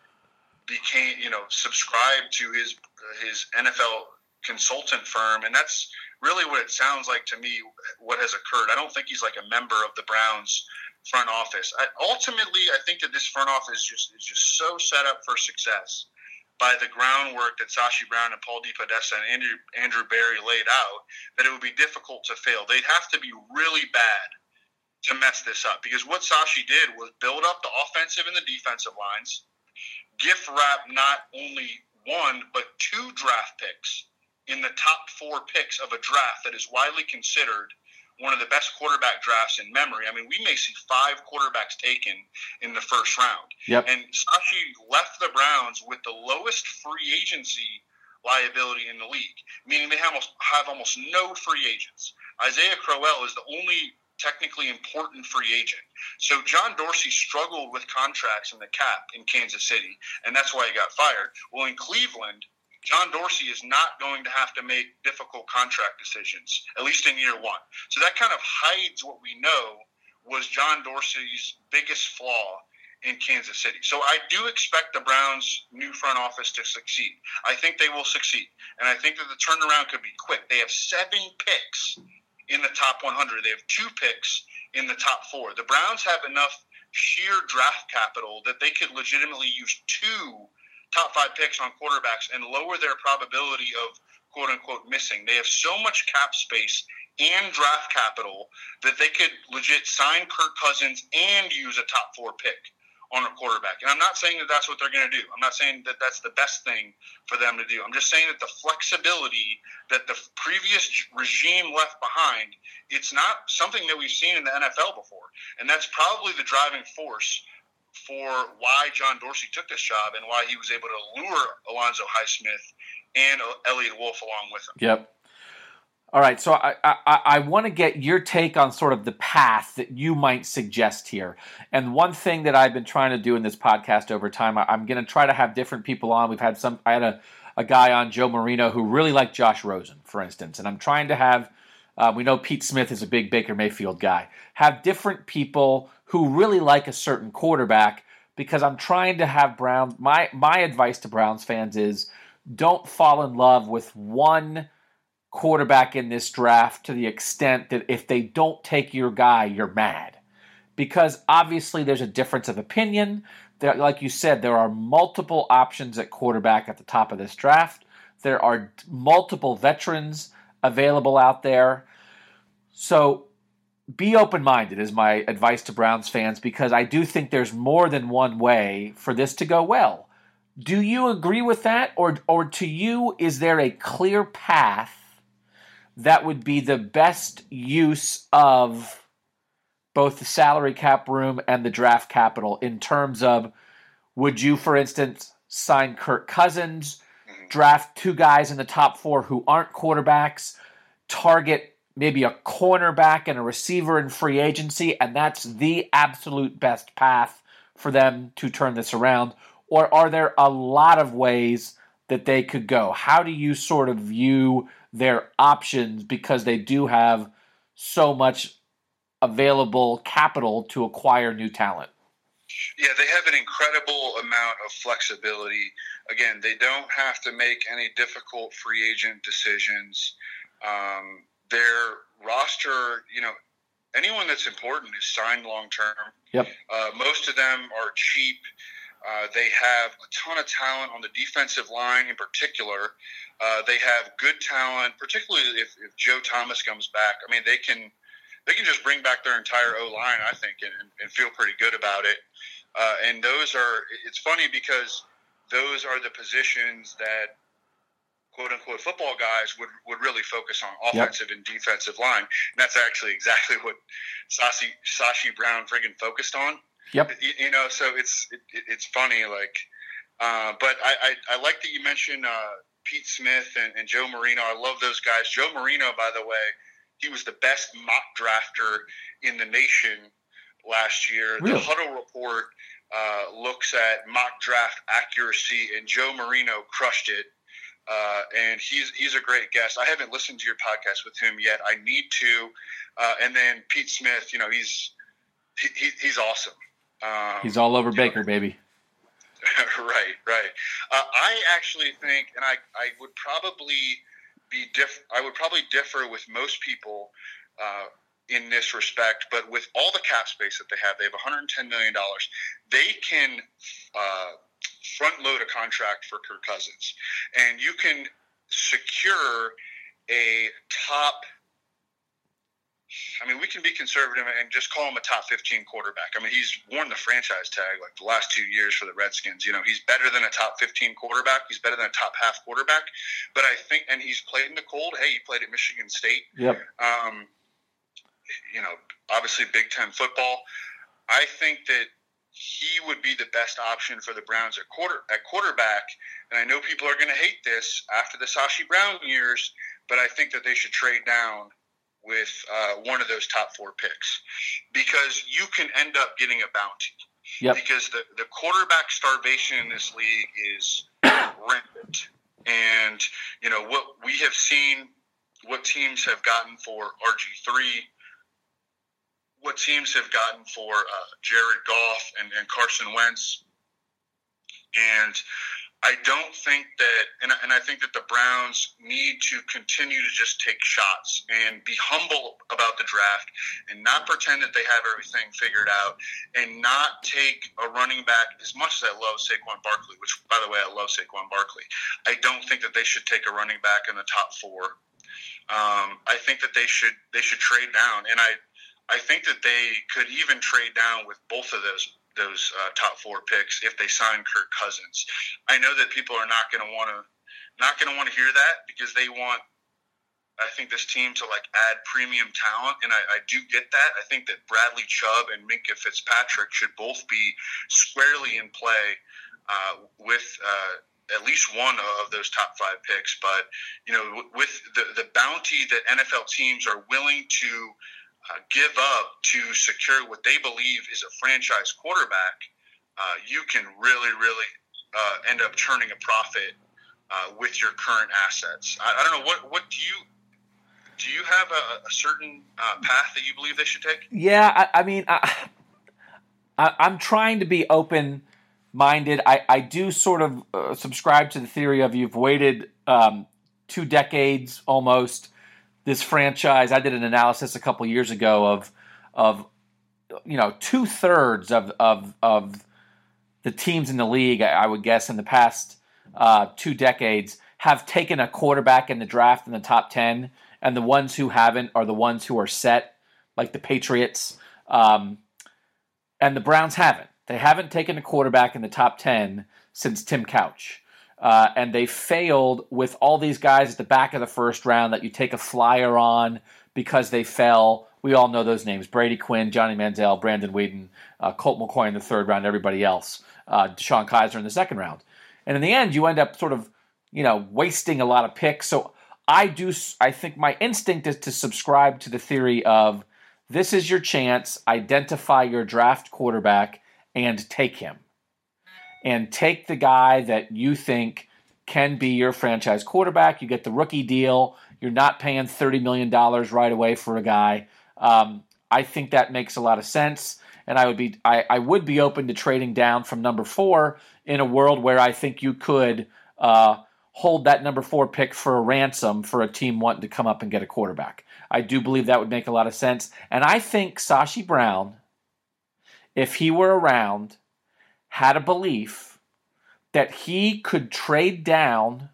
became, you know, subscribed to his his NFL consultant firm, and that's really what it sounds like to me. What has occurred? I don't think he's like a member of the Browns front office. I, ultimately, I think that this front office just is just so set up for success by the groundwork that Sashi Brown and Paul DePodesta and Andrew, Andrew Berry laid out that it would be difficult to fail. They'd have to be really bad to mess this up because what Sashi did was build up the offensive and the defensive lines, gift wrap not only one but two draft picks in the top four picks of a draft that is widely considered one of the best quarterback drafts in memory. I mean, we may see five quarterbacks taken in the first round. Yep. And Sashi left the Browns with the lowest free agency liability in the league, meaning they have almost, have almost no free agents. Isaiah Crowell is the only technically important free agent. So John Dorsey struggled with contracts in the cap in Kansas City, and that's why he got fired. Well, in Cleveland, John Dorsey is not going to have to make difficult contract decisions, at least in year one. So that kind of hides what we know was John Dorsey's biggest flaw in Kansas City. So I do expect the Browns' new front office to succeed. I think they will succeed. And I think that the turnaround could be quick. They have seven picks in the top 100, they have two picks in the top four. The Browns have enough sheer draft capital that they could legitimately use two top five picks on quarterbacks and lower their probability of quote unquote missing. They have so much cap space and draft capital that they could legit sign Kirk Cousins and use a top four pick on a quarterback. And I'm not saying that that's what they're going to do. I'm not saying that that's the best thing for them to do. I'm just saying that the flexibility that the previous regime left behind, it's not something that we've seen in the NFL before. And that's probably the driving force for why John Dorsey took this job and why he was able to lure Alonzo Highsmith and Eliot Wolf along with him. Yep. All right, so I, I, I want to get your take on sort of the path that you might suggest here. And one thing that I've been trying to do in this podcast over time, I, am going to try to have different people on. We've had some, I had a, a guy on, Joe Marino, who really liked Josh Rosen, for instance. And I'm trying to have, uh, we know Pete Smith is a big Baker Mayfield guy, have different people who really like a certain quarterback because I'm trying to have Browns. My my advice to Browns fans is don't fall in love with one quarterback in this draft to the extent that if they don't take your guy, you're mad. Because obviously there's a difference of opinion. There, like you said, there are multiple options at quarterback at the top of this draft. There are multiple veterans available out there. So be open minded, is my advice to Browns fans, because I do think there's more than one way for this to go well. Do you agree with that? Or, or to you, is there a clear path that would be the best use of both the salary cap room and the draft capital in terms of would you, for instance, sign Kirk Cousins, mm-hmm. draft two guys in the top four who aren't quarterbacks, target maybe a cornerback and a receiver in free agency, and that's the absolute best path for them to turn this around? Or are there a lot of ways that they could go? How do you sort of view their options because they do have so much available capital to acquire new talent? Yeah, they have an incredible amount of flexibility. Again, they don't have to make any difficult free agent decisions. Um, their roster, you know, anyone that's important is signed long term. Yep. Uh, most of them are cheap. Uh, they have a ton of talent on the defensive line in particular. Uh, they have good talent, particularly if, if Joe Thomas comes back. I mean, they can they can just bring back their entire O line, I think, and, and, feel pretty good about it. Uh, and those are it's funny because those are the positions that quote unquote football guys would, would really focus on offensive yep. and defensive line. And that's actually exactly what Sashi Sashi Brown friggin' focused on. Yep. You, you know, so it's it, it's funny, like, uh, but I, I, I like that you mentioned uh, Pete Smith and, and Joe Marino. I love those guys. Joe Marino, by the way, he was the best mock drafter in the nation last year. Really? The Huddle Report uh, looks at mock draft accuracy, and Joe Marino crushed it. Uh, and he's he's a great guest. I haven't listened to your podcast with him yet. I need to. Uh, and then Pete Smith, you know, he's he, he's awesome. Um, he's all over Baker, know. baby. right, right. Uh, I actually think, and I I would probably be diff. I would probably differ with most people. Uh, in this respect, but with all the cap space that they have, they have 110 million dollars. They can uh, front load a contract for Kirk Cousins, and you can secure a top. I mean, we can be conservative and just call him a top 15 quarterback. I mean, he's worn the franchise tag like the last two years for the Redskins. You know, he's better than a top 15 quarterback. He's better than a top half quarterback. But I think, and he's played in the cold. Hey, he played at Michigan State. Yep. Um, you know, obviously Big Ten football. I think that he would be the best option for the Browns at quarter at quarterback. And I know people are going to hate this after the Sashi Brown years, but I think that they should trade down with uh, one of those top four picks because you can end up getting a bounty. Yep. Because the, the quarterback starvation in this league is rampant. And, you know, what we have seen, what teams have gotten for RG3, what teams have gotten for uh, Jared Goff and, and Carson Wentz. And I don't think that, and, and I think that the Browns need to continue to just take shots and be humble about the draft and not pretend that they have everything figured out and not take a running back as much as I love Saquon Barkley, which, by the way, I love Saquon Barkley. I don't think that they should take a running back in the top four. Um, I think that they should they should trade down, and I I think that they could even trade down with both of those those uh, top four picks if they sign Kirk Cousins. I know that people are not going to want to not going to want to hear that because they want I think this team to like add premium talent, and I, I, do get that. I think that Bradley Chubb and Minkah Fitzpatrick should both be squarely in play uh, with uh, at least one of those top five picks. But you know, with the the bounty that NFL teams are willing to uh, give up to secure what they believe is a franchise quarterback, uh, you can really, really uh, end up turning a profit uh, with your current assets. I, I, don't know what what do you do you have a, a certain uh, path that you believe they should take? Yeah, I, I mean, I, am trying to be open minded. I, I do sort of uh, subscribe to the theory of you've waited um, two decades almost this franchise. I did an analysis a couple years ago of of you know two thirds of of of the teams in the league. I would guess in the past uh, two decades have taken a quarterback in the draft in the top ten, and the ones who haven't are the ones who are set, like the Patriots, um, and the Browns haven't. They haven't taken a quarterback in the top ten since Tim Couch. Uh, and they failed with all these guys at the back of the first round that you take a flyer on because they fell. We all know those names: Brady Quinn, Johnny Manziel, Brandon Weeden, uh, Colt McCoy in the third round, everybody else, uh, DeShone Kizer in the second round. And in the end, you end up sort of, you know, wasting a lot of picks. So I do. I think my instinct is to subscribe to the theory of this is your chance. Identify your draft quarterback and take him and take the guy that you think can be your franchise quarterback. You get the rookie deal. You're not paying $30 million right away for a guy. Um, I think that makes a lot of sense. And I would be I, I, would be open to trading down from number four in a world where I think you could uh, hold that number four pick for a ransom for a team wanting to come up and get a quarterback. I do believe that would make a lot of sense. And I think Sashi Brown, if he were around, had a belief that he could trade down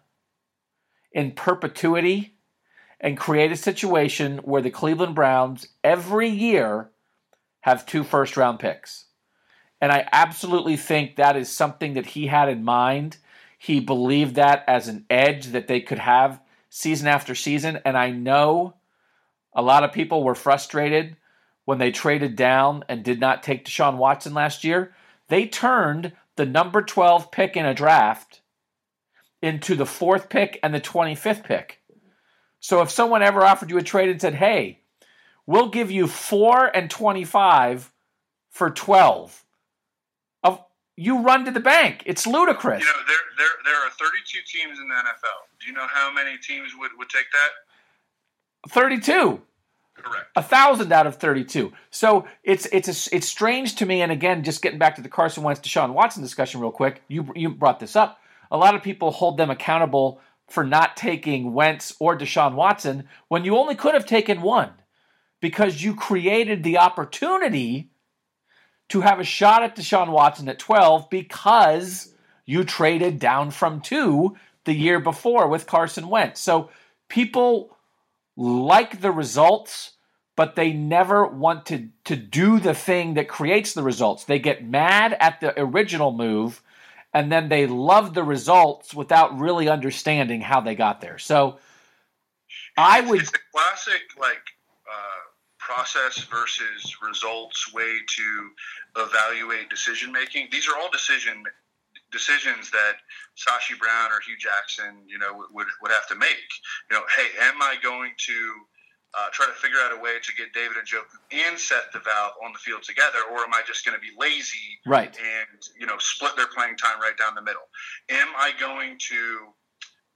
in perpetuity and create a situation where the Cleveland Browns every year have two first round picks. And I absolutely think that is something that he had in mind. He believed that as an edge that they could have season after season. And I know a lot of people were frustrated when they traded down and did not take Deshaun Watson last year. They turned the number 12 pick in a draft into the fourth pick and the 25th pick. So if someone ever offered you a trade and said, hey, we'll give you four and 25 for 12, of, you run to the bank. It's ludicrous. You know, there, there, there are 32 teams in the NFL. Do you know how many teams would, would take that? 32. Correct. A thousand out of thirty-two. So it's it's a, it's strange to me. And again, just getting back to the Carson Wentz Deshaun Watson discussion real quick. You you brought this up. A lot of people hold them accountable for not taking Wentz or Deshaun Watson when you only could have taken one because you created the opportunity to have a shot at Deshaun Watson at 12 because you traded down from two the year before with Carson Wentz. So people like the results, but they never want to, to do the thing that creates the results. They get mad at the original move and then they love the results without really understanding how they got there. So I would. It's a classic, like, uh, process versus results way to evaluate decision making. These are all decision decisions that Sashi Brown or Hue Jackson, you know, would would have to make. You know, hey, am I going to uh, try to figure out a way to get David Njoku and Seth DeValve on the field together, or am I just going to be lazy, right? And you know, split their playing time right down the middle. Am I going to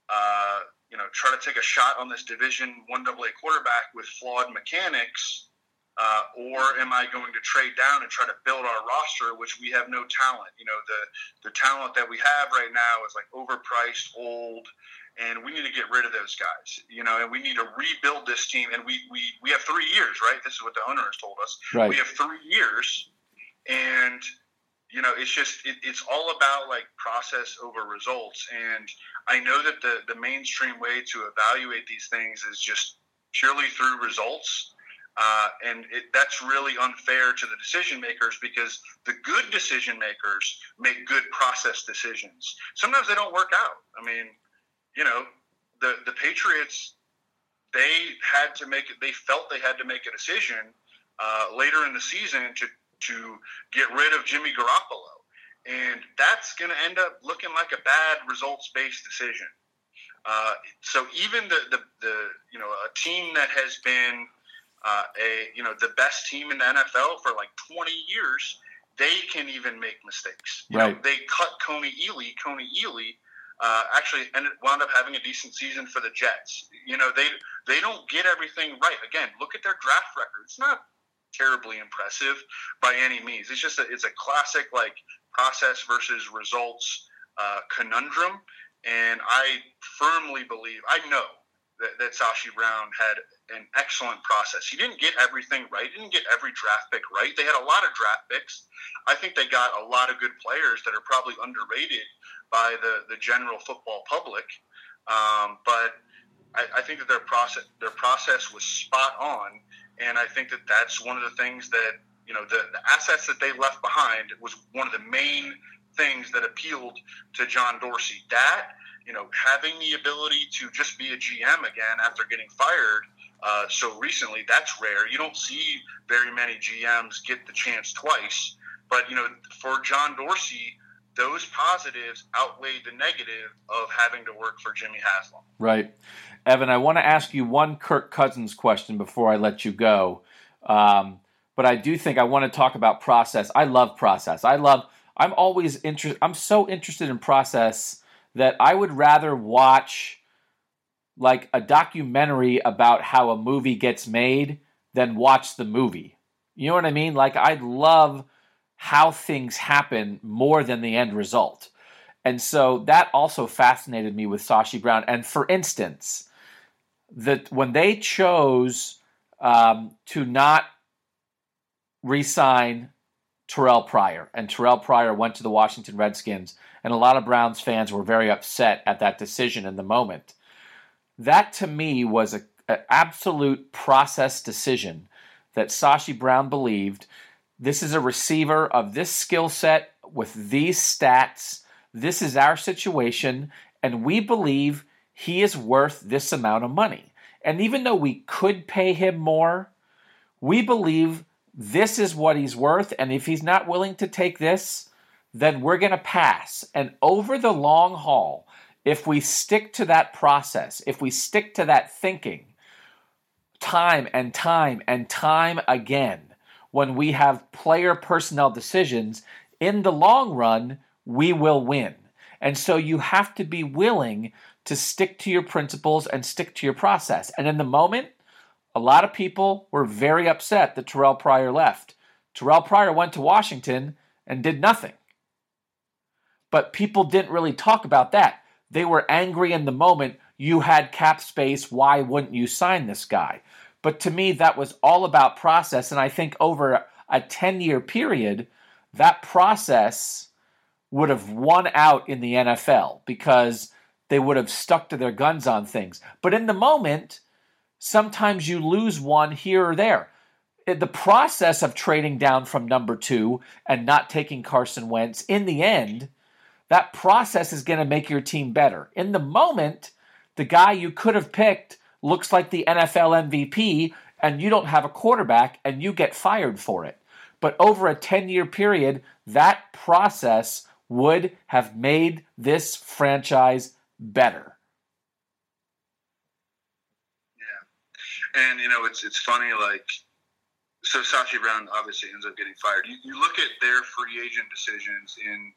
uh, you know, try to take a shot on this Division One AA quarterback with flawed mechanics, uh, or am I going to trade down and try to build our roster, which we have no talent? You know, the the talent that we have right now is like overpriced, old, and we need to get rid of those guys. You know, and we need to rebuild this team. And we we we have three years, right? This is what the owner has told us. Right. We have three years, and you know, it's just it, it's all about like process over results. And I know that the the mainstream way to evaluate these things is just purely through results uh, and it, that's really unfair to the decision makers because the good decision makers make good process decisions. Sometimes they don't work out. I mean, you know, the the Patriots they had to make. They felt they had to make a decision uh, later in the season to to get rid of Jimmy Garoppolo, and that's going to end up looking like a bad results based decision. Uh, so even the, the the you know a team that has been uh, a you know the best team in the NFL for like 20 years, they can even make mistakes. You right. know, they cut Kony Ealy. Kony Ealy uh, actually ended, wound up having a decent season for the Jets. You know, they they don't get everything right. Again, look at their draft record. It's not terribly impressive by any means. It's just a, it's a classic like process versus results uh, conundrum. And I firmly believe, I know that, that Sashi Brown had an excellent process. He didn't get everything right. He didn't get every draft pick right. They had a lot of draft picks. I think they got a lot of good players that are probably underrated by the, the general football public. Um, but I, I think that their process their process was spot on, and I think that that's one of the things that you know the, the assets that they left behind was one of the main things that appealed to John Dorsey. That you know, having the ability to just be a GM again after getting fired uh, so recently, that's rare. You don't see very many GMs get the chance twice. But, you know, for John Dorsey, those positives outweigh the negative of having to work for Jimmy Haslam. Right. Evan, I want to ask you one Kirk Cousins question before I let you go. Um, but I do think I want to talk about process. I love process. I love, I'm always interested, I'm so interested in process that I would rather watch like a documentary about how a movie gets made than watch the movie. You know what I mean? Like I love how things happen more than the end result. And so that also fascinated me with Sashi Brown. And for instance, that when they chose um, to not re-sign Terrell Pryor, and Terrell Pryor went to the Washington Redskins, and a lot of Browns fans were very upset at that decision in the moment. That to me was an absolute process decision that Sashi Brown believed this is a receiver of this skill set with these stats. This is our situation, and we believe he is worth this amount of money. And even though we could pay him more, we believe this is what he's worth. And if he's not willing to take this, then we're going to pass. And over the long haul, if we stick to that process, if we stick to that thinking, time and time and time again, when we have player personnel decisions, in the long run, we will win. And so you have to be willing to stick to your principles and stick to your process. And in the moment, a lot of people were very upset that Terrell Pryor left. Terrell Pryor went to Washington and did nothing. But people didn't really talk about that. They were angry in the moment. You had cap space. Why wouldn't you sign this guy? But to me, that was all about process. And I think over a 10 year period, that process would have won out in the NFL because they would have stuck to their guns on things. But in the moment, sometimes you lose one here or there. Eh, the process of trading down from number two and not taking Carson Wentz, in the end, that process is going to make your team better. In the moment, the guy you could have picked looks like the NFL MVP, and you don't have a quarterback, and you get fired for it. But over a 10 year period, that process would have made this franchise better. Yeah, and you know it's it's funny like so Sashi Brown obviously ends up getting fired. You, you look at their free agent decisions in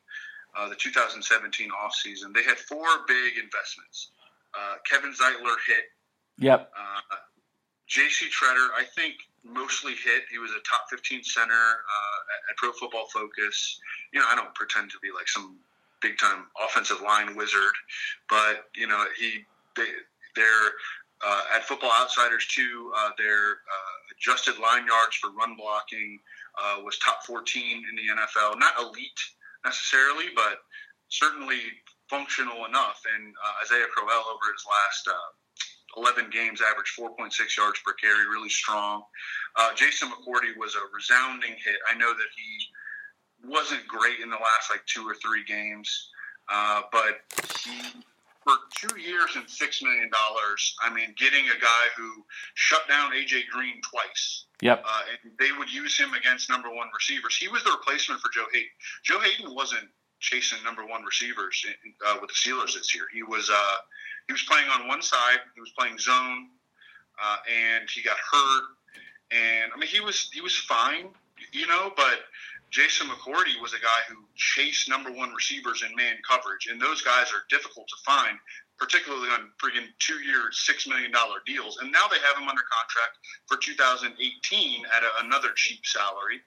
uh, the 2017 offseason. They had four big investments. Uh, Kevin Zeitler hit. Yep. Uh, J.C. Tretter, I think, mostly hit. He was a top 15 center uh, at Pro Football Focus. You know, I don't pretend to be like some big time offensive line wizard, but you know he they, they're uh, at Football Outsiders too. Uh, their uh, adjusted line yards for run blocking uh, was top 14 in the NFL. Not elite necessarily, but certainly functional enough. And uh, Isaiah Crowell over his last uh, 11 games averaged 4.6 yards per carry, really strong. Jason McCourty was a resounding hit. I know that he wasn't great in the last like two or three games, uh, but he for two years and six million dollars. I mean, getting a guy who shut down AJ Green twice. Yep. Uh, and they would use him against number one receivers. He was the replacement for Joe Haden. Joe Haden wasn't chasing number one receivers in, uh, with the Steelers this year. He was uh, he was playing on one side. He was playing zone, uh, and he got hurt. And I mean, he was he was fine, you know, but Jason McCourty was a guy who chased number one receivers in man coverage, and those guys are difficult to find, particularly on friggin' two-year, six million dollar deals. And now they have him under contract for 2018 at a, another cheap salary.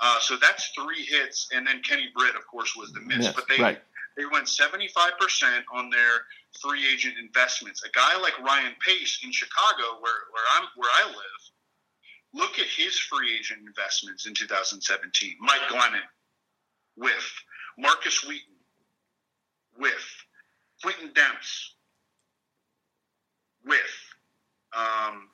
Uh, so that's three hits, and then Kenny Britt, of course, was the miss. Yes, but they right. they went 75% on their free agent investments. A guy like Ryan Pace in Chicago, where where I'm where I live Look at his free agent investments in 2017. Mike Glennon, with Markus Wheaton, with Quintin Demps, with um,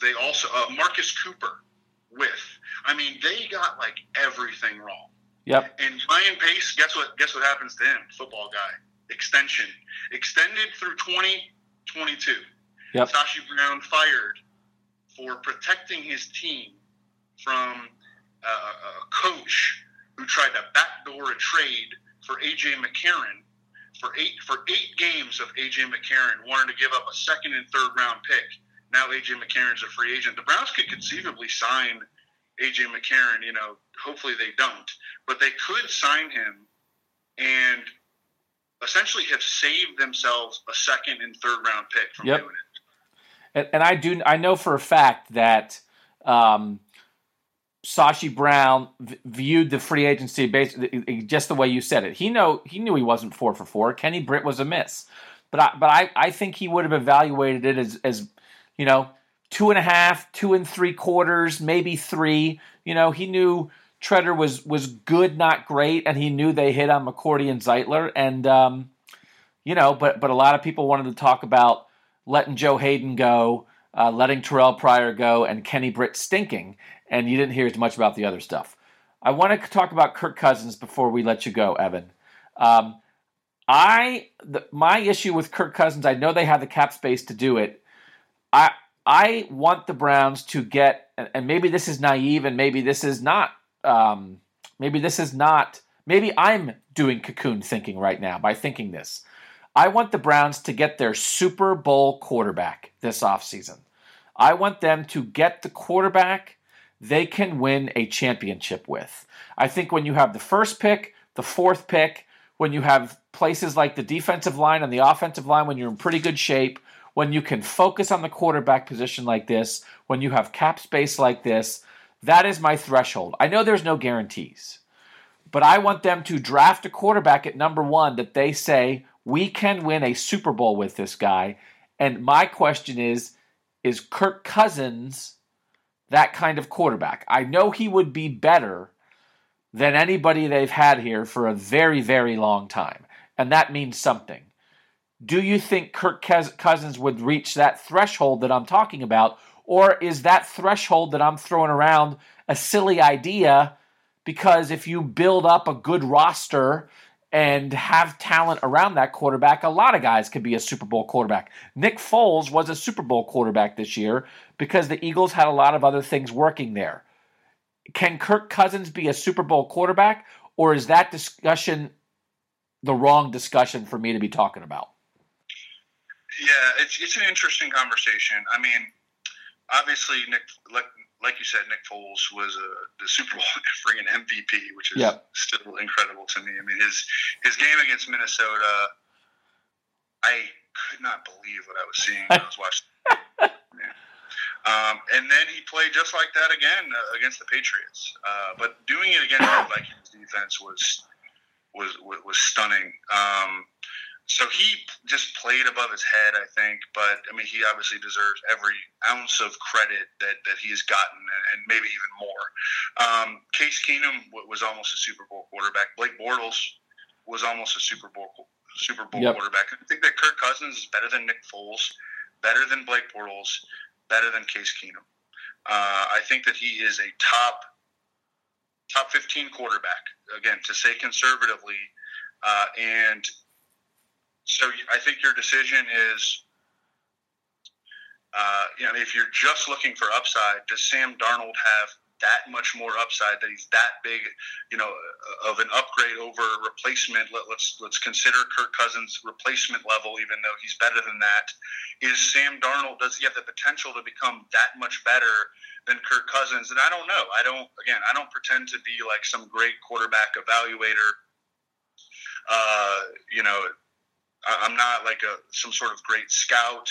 they also uh, Marcus Cooper, with. I mean, they got like everything wrong. Yep. And Ryan Pace, guess what? Guess what happens to him? Football guy extension extended through 2022. Yep. Sashi Brown fired for protecting his team from uh, a coach who tried to backdoor a trade for AJ McCarron for eight for eight games of AJ McCarron wanted to give up a second and third round pick. Now AJ McCarron's a free agent. The Browns could conceivably sign AJ McCarron. You know, hopefully they don't, but they could sign him and essentially have saved themselves a second and third round pick from Yep. doing it. And, and I do I know for a fact that um, Sashi Brown v- viewed the free agency basically just the way you said it. He know he knew he wasn't four for four. Kenny Britt was a miss, but I, but I, I think he would have evaluated it as as you know two and a half, two and three quarters, maybe three. You know he knew Tretter was was good, not great, and he knew they hit on McCourty and Zeitler, and um, you know, but but a lot of people wanted to talk about letting Joe Haden go, uh, letting Terrell Pryor go, and Kenny Britt stinking, and you didn't hear as much about the other stuff. I want to talk about Kirk Cousins before we let you go, Evan. Um, I the, my issue with Kirk Cousins, I know they have the cap space to do it. I I want the Browns to get, and maybe this is naive, and maybe this is not. Um, maybe this is not. Maybe I'm doing cocoon thinking right now by thinking this. I want the Browns to get their Super Bowl quarterback this offseason. I want them to get the quarterback they can win a championship with. I think when you have the first pick, the fourth pick, when you have places like the defensive line and the offensive line, when you're in pretty good shape, when you can focus on the quarterback position like this, when you have cap space like this, that is my threshold. I know there's no guarantees, but I want them to draft a quarterback at number one that they say, we can win a Super Bowl with this guy. And my question is, is Kirk Cousins that kind of quarterback. I know he would be better than anybody they've had here for a very, very long time. And that means something. Do you think Kirk Cousins would reach that threshold that I'm talking about? Or is that threshold that I'm throwing around a silly idea? Because if you build up a good roster and have talent around that quarterback, a lot of guys could be a Super Bowl quarterback. Nick Foles was a Super Bowl quarterback this year because the Eagles had a lot of other things working there. Can Kirk Cousins be a Super Bowl quarterback, or is that discussion the wrong discussion for me to be talking about? Yeah, it's it's an interesting conversation. I mean, obviously, Nick, like, you said, Nick Foles was a, the Super Bowl freaking MVP, which is yep. still incredible to me. I mean, his his game against Minnesota, I could not believe what I was seeing when I was watching. yeah. Um, and then he played just like that again uh, against the Patriots. Uh, but doing it against the Vikings defense was was was, stunning. Um, so he just played above his head, I think. But I mean, he obviously deserves every ounce of credit that, that he has gotten, and maybe even more. Um, Case Keenum was almost a Super Bowl quarterback. Blake Bortles was almost a Super Bowl Super Bowl yep. quarterback. I think that Kirk Cousins is better than Nick Foles, better than Blake Bortles, better than Case Keenum. Uh, I think that he is a top top 15 quarterback. Again, to say conservatively, uh, and so I think your decision is, uh, you know, if you're just looking for upside, does Sam Darnold have that much more upside that he's that big, you know, of an upgrade over replacement? Let, let's let's consider Kirk Cousins' replacement level, even though he's better than that. Is Sam Darnold does he have the potential to become that much better than Kirk Cousins? And I don't know. I don't again. I don't pretend to be like some great quarterback evaluator. Uh, you know, I'm not like a some sort of great scout.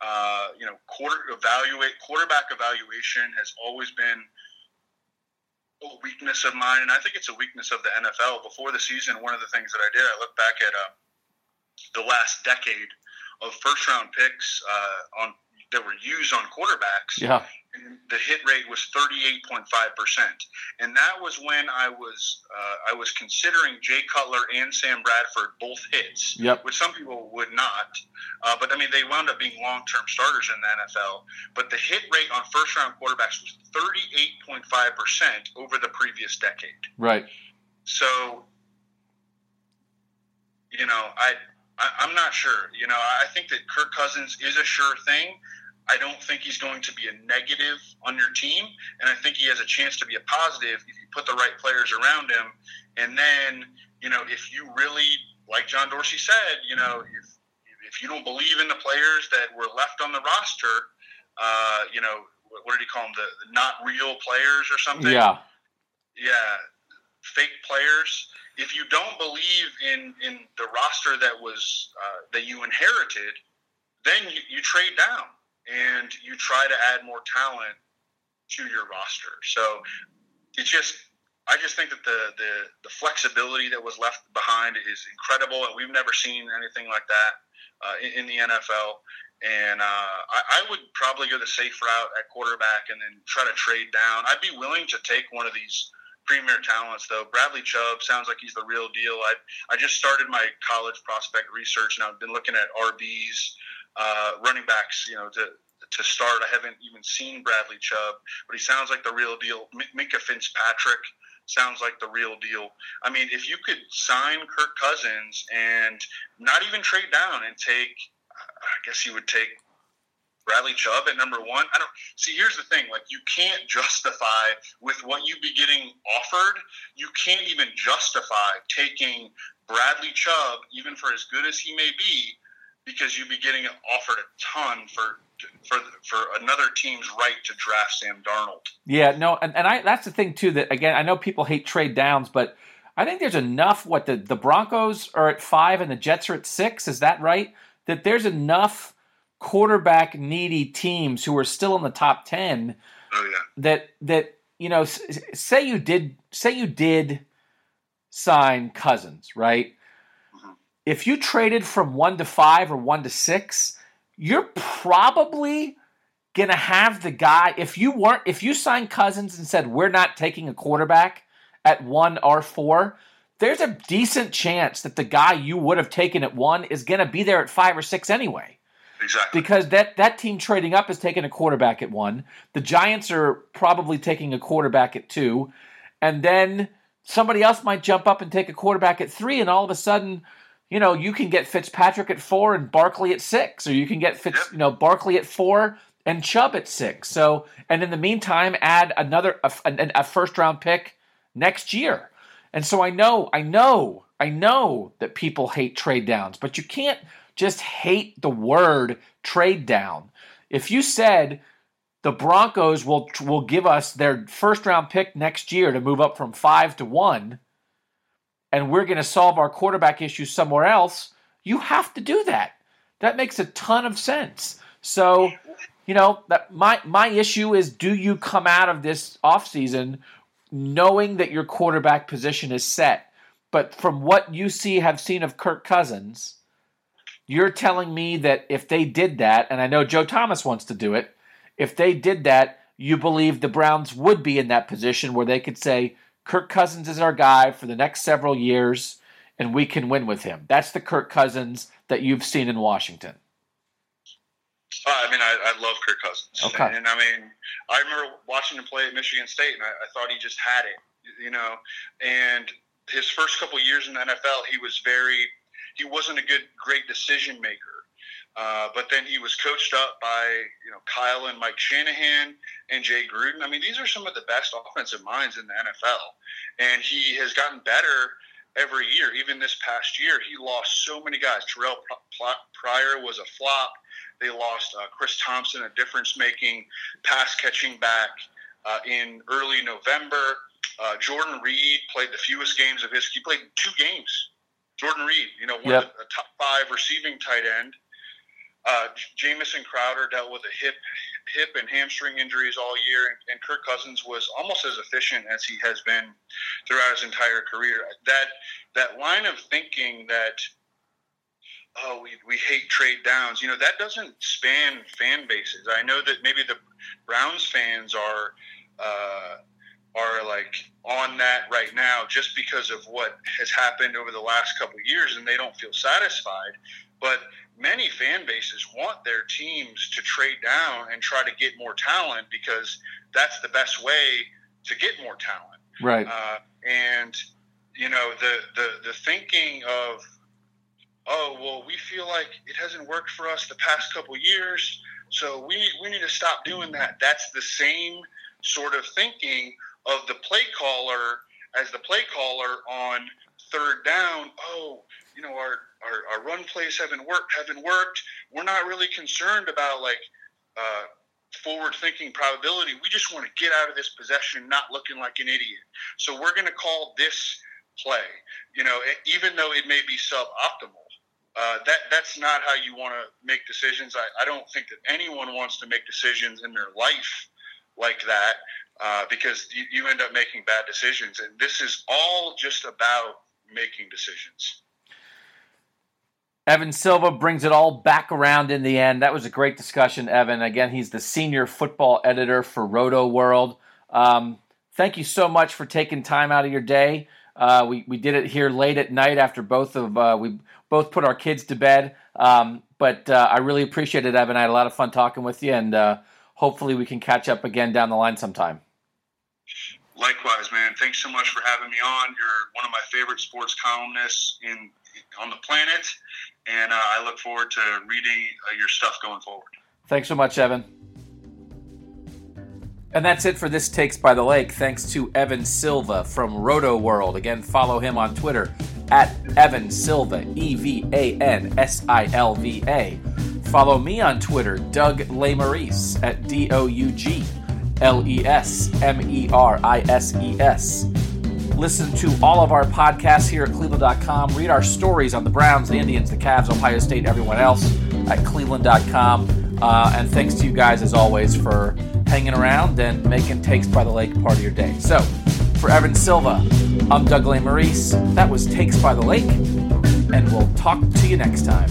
Uh, you know, quarter evaluate quarterback evaluation has always been a weakness of mine, and I think it's a weakness of the NFL. Before the season, one of the things that I did, I looked back at uh, the last decade of first round picks uh, on that were used on quarterbacks. Yeah. And the hit rate was 38.5%. And that was when I was uh, I was considering Jay Cutler and Sam Bradford both hits, yep. which some people would not. Uh, but I mean, they wound up being long term starters in the NFL. But the hit rate on first round quarterbacks was 38.5% over the previous decade. Right. So, you know, I I, am not sure. You know, I think that Kirk Cousins is a sure thing. I don't think he's going to be a negative on your team, and I think he has a chance to be a positive if you put the right players around him. And then, you know, if you really, like John Dorsey said, you know, if if you don't believe in the players that were left on the roster, uh, you know, what, did he call them? The, the not real players or something? Yeah. Yeah. Fake players if you don't believe in in the roster that was uh, that you inherited, then you, you trade down and you try to add more talent to your roster. So it's just I just think that the, the the flexibility that was left behind is incredible, and we've never seen anything like that uh, in, in, the NFL. And uh, I, I, would probably go the safe route at quarterback, and then try to trade down. I'd be willing to take one of these premier talents, though. Bradley Chubb sounds like he's the real deal. I I just started my college prospect research, and I've been looking at RBs, uh, running backs, you know, to to start. I haven't even seen Bradley Chubb, but he sounds like the real deal. Minkah Fitzpatrick sounds like the real deal. I mean, if you could sign Kirk Cousins and not even trade down and take, I guess you would take Bradley Chubb at number one. I don't see. Here's the thing: like you can't justify with what you'd be getting offered. You can't even justify taking Bradley Chubb, even for as good as he may be, because you'd be getting offered a ton for for for another team's right to draft Sam Darnold. Yeah, no, and, and I that's the thing too. That again, I know people hate trade downs, but I think there's enough. What the the Broncos are at five and the Jets are at six. Is that right? That there's enough quarterback needy teams who are still in the top 10 oh, yeah. that that you know say you did say you did sign Cousins, right? If you traded from 1 to 5 or 1 to 6, you're probably going to have the guy if you weren't if you signed Cousins and said we're not taking a quarterback at 1 or 4, there's a decent chance that the guy you would have taken at 1 is going to be there at 5 or 6 anyway. Exactly. Because that, that team trading up is taking a quarterback at one. The Giants are probably taking a quarterback at two. And then somebody else might jump up and take a quarterback at three. And all of a sudden, you know, you can get Fitzpatrick at four and Barkley at six. Or you can get Fitz, yep. you know, Barkley at four and Chubb at six. So, and in the meantime, add another, a, a first round pick next year. And so I know, I know, I know that people hate trade downs, but you can't just hate the word trade down. If you said the Broncos will will give us their first round pick next year to move up from 5 to 1 and we're going to solve our quarterback issue somewhere else, you have to do that. That makes a ton of sense. So, you know, that my my issue is do you come out of this offseason knowing that your quarterback position is set? But from what you see have seen of Kirk Cousins, you're telling me that if they did that, and I know Joe Thomas wants to do it, if they did that, you believe the Browns would be in that position where they could say, Kirk Cousins is our guy for the next several years, and we can win with him. That's the Kirk Cousins that you've seen in Washington. Uh, I mean, I, I, love Kirk Cousins. Okay. And, I mean, I remember watching him play at Michigan State, and I, I thought he just had it, you know. And his first couple years in the NFL, he was very he wasn't a good, great decision maker. Uh, but then he was coached up by you know Kyle and Mike Shanahan and Jay Gruden. I mean, these are some of the best offensive minds in the NFL, and he has gotten better every year. Even this past year, he lost so many guys. Terrelle Pryor was a flop. They lost uh, Chris Thompson, a difference-making pass-catching back uh, in early November. Uh, Jordan Reed played the fewest games of his. He played two games Jordan Reed, you know, one yep. of the top five receiving tight end. Uh, Jamison Crowder dealt with a hip, hip and hamstring injuries all year, and, Kirk Cousins was almost as efficient as he has been throughout his entire career. That that line of thinking that oh we, we hate trade downs, you know, that doesn't span fan bases. I know that maybe the Browns fans are. Uh, are like on that right now just because of what has happened over the last couple years and they don't feel satisfied but many fan bases want their teams to trade down and try to get more talent because that's the best way to get more talent. Right. Uh, and you know the, the the thinking of oh well we feel like it hasn't worked for us the past couple years so we need, we need to stop doing that. That's the same sort of thinking of the play caller as the play caller on third down. Oh, you know, our, our, our run plays haven't worked, haven't worked. We're not really concerned about like uh, forward thinking probability. We just want to get out of this possession not looking like an idiot. So we're going to call this play, you know, even though it may be suboptimal. Uh, that that's not how you want to make decisions. I, I don't think that anyone wants to make decisions in their life like that uh, because you, you end up making bad decisions. And this is all just about making decisions. Evan Silva brings it all back around in the end. That was a great discussion, Evan. Again, he's the senior football editor for Rotoworld. Um, thank you so much for taking time out of your day. Uh, we we did it here late at night after both of uh, we both put our kids to bed. Um, but uh, I really appreciate it, Evan. I had a lot of fun talking with you, and uh, hopefully we can catch up again down the line sometime. Likewise, man. Thanks so much for having me on. You're one of my favorite sports columnists in on the planet, and uh, I look forward to reading uh, your stuff going forward. Thanks so much, Evan. And that's it for this Takes by the Lake. Thanks to Evan Silva from Rotoworld. Again, follow him on Twitter at Evan Silva, E V A N S I L V A. Follow me on Twitter, Doug Lesmerises, at D O U G L E S M E R I S E S. Listen to all of our podcasts here at cleveland.com. Read our stories on the Browns, the Indians, the Cavs, Ohio State, everyone else at cleveland.com. Uh, and thanks to you guys, as always, for hanging around and making Takes by the Lake part of your day. So, for Evan Silva, I'm Doug Lesmerises. That was Takes by the Lake, and we'll talk to you next time.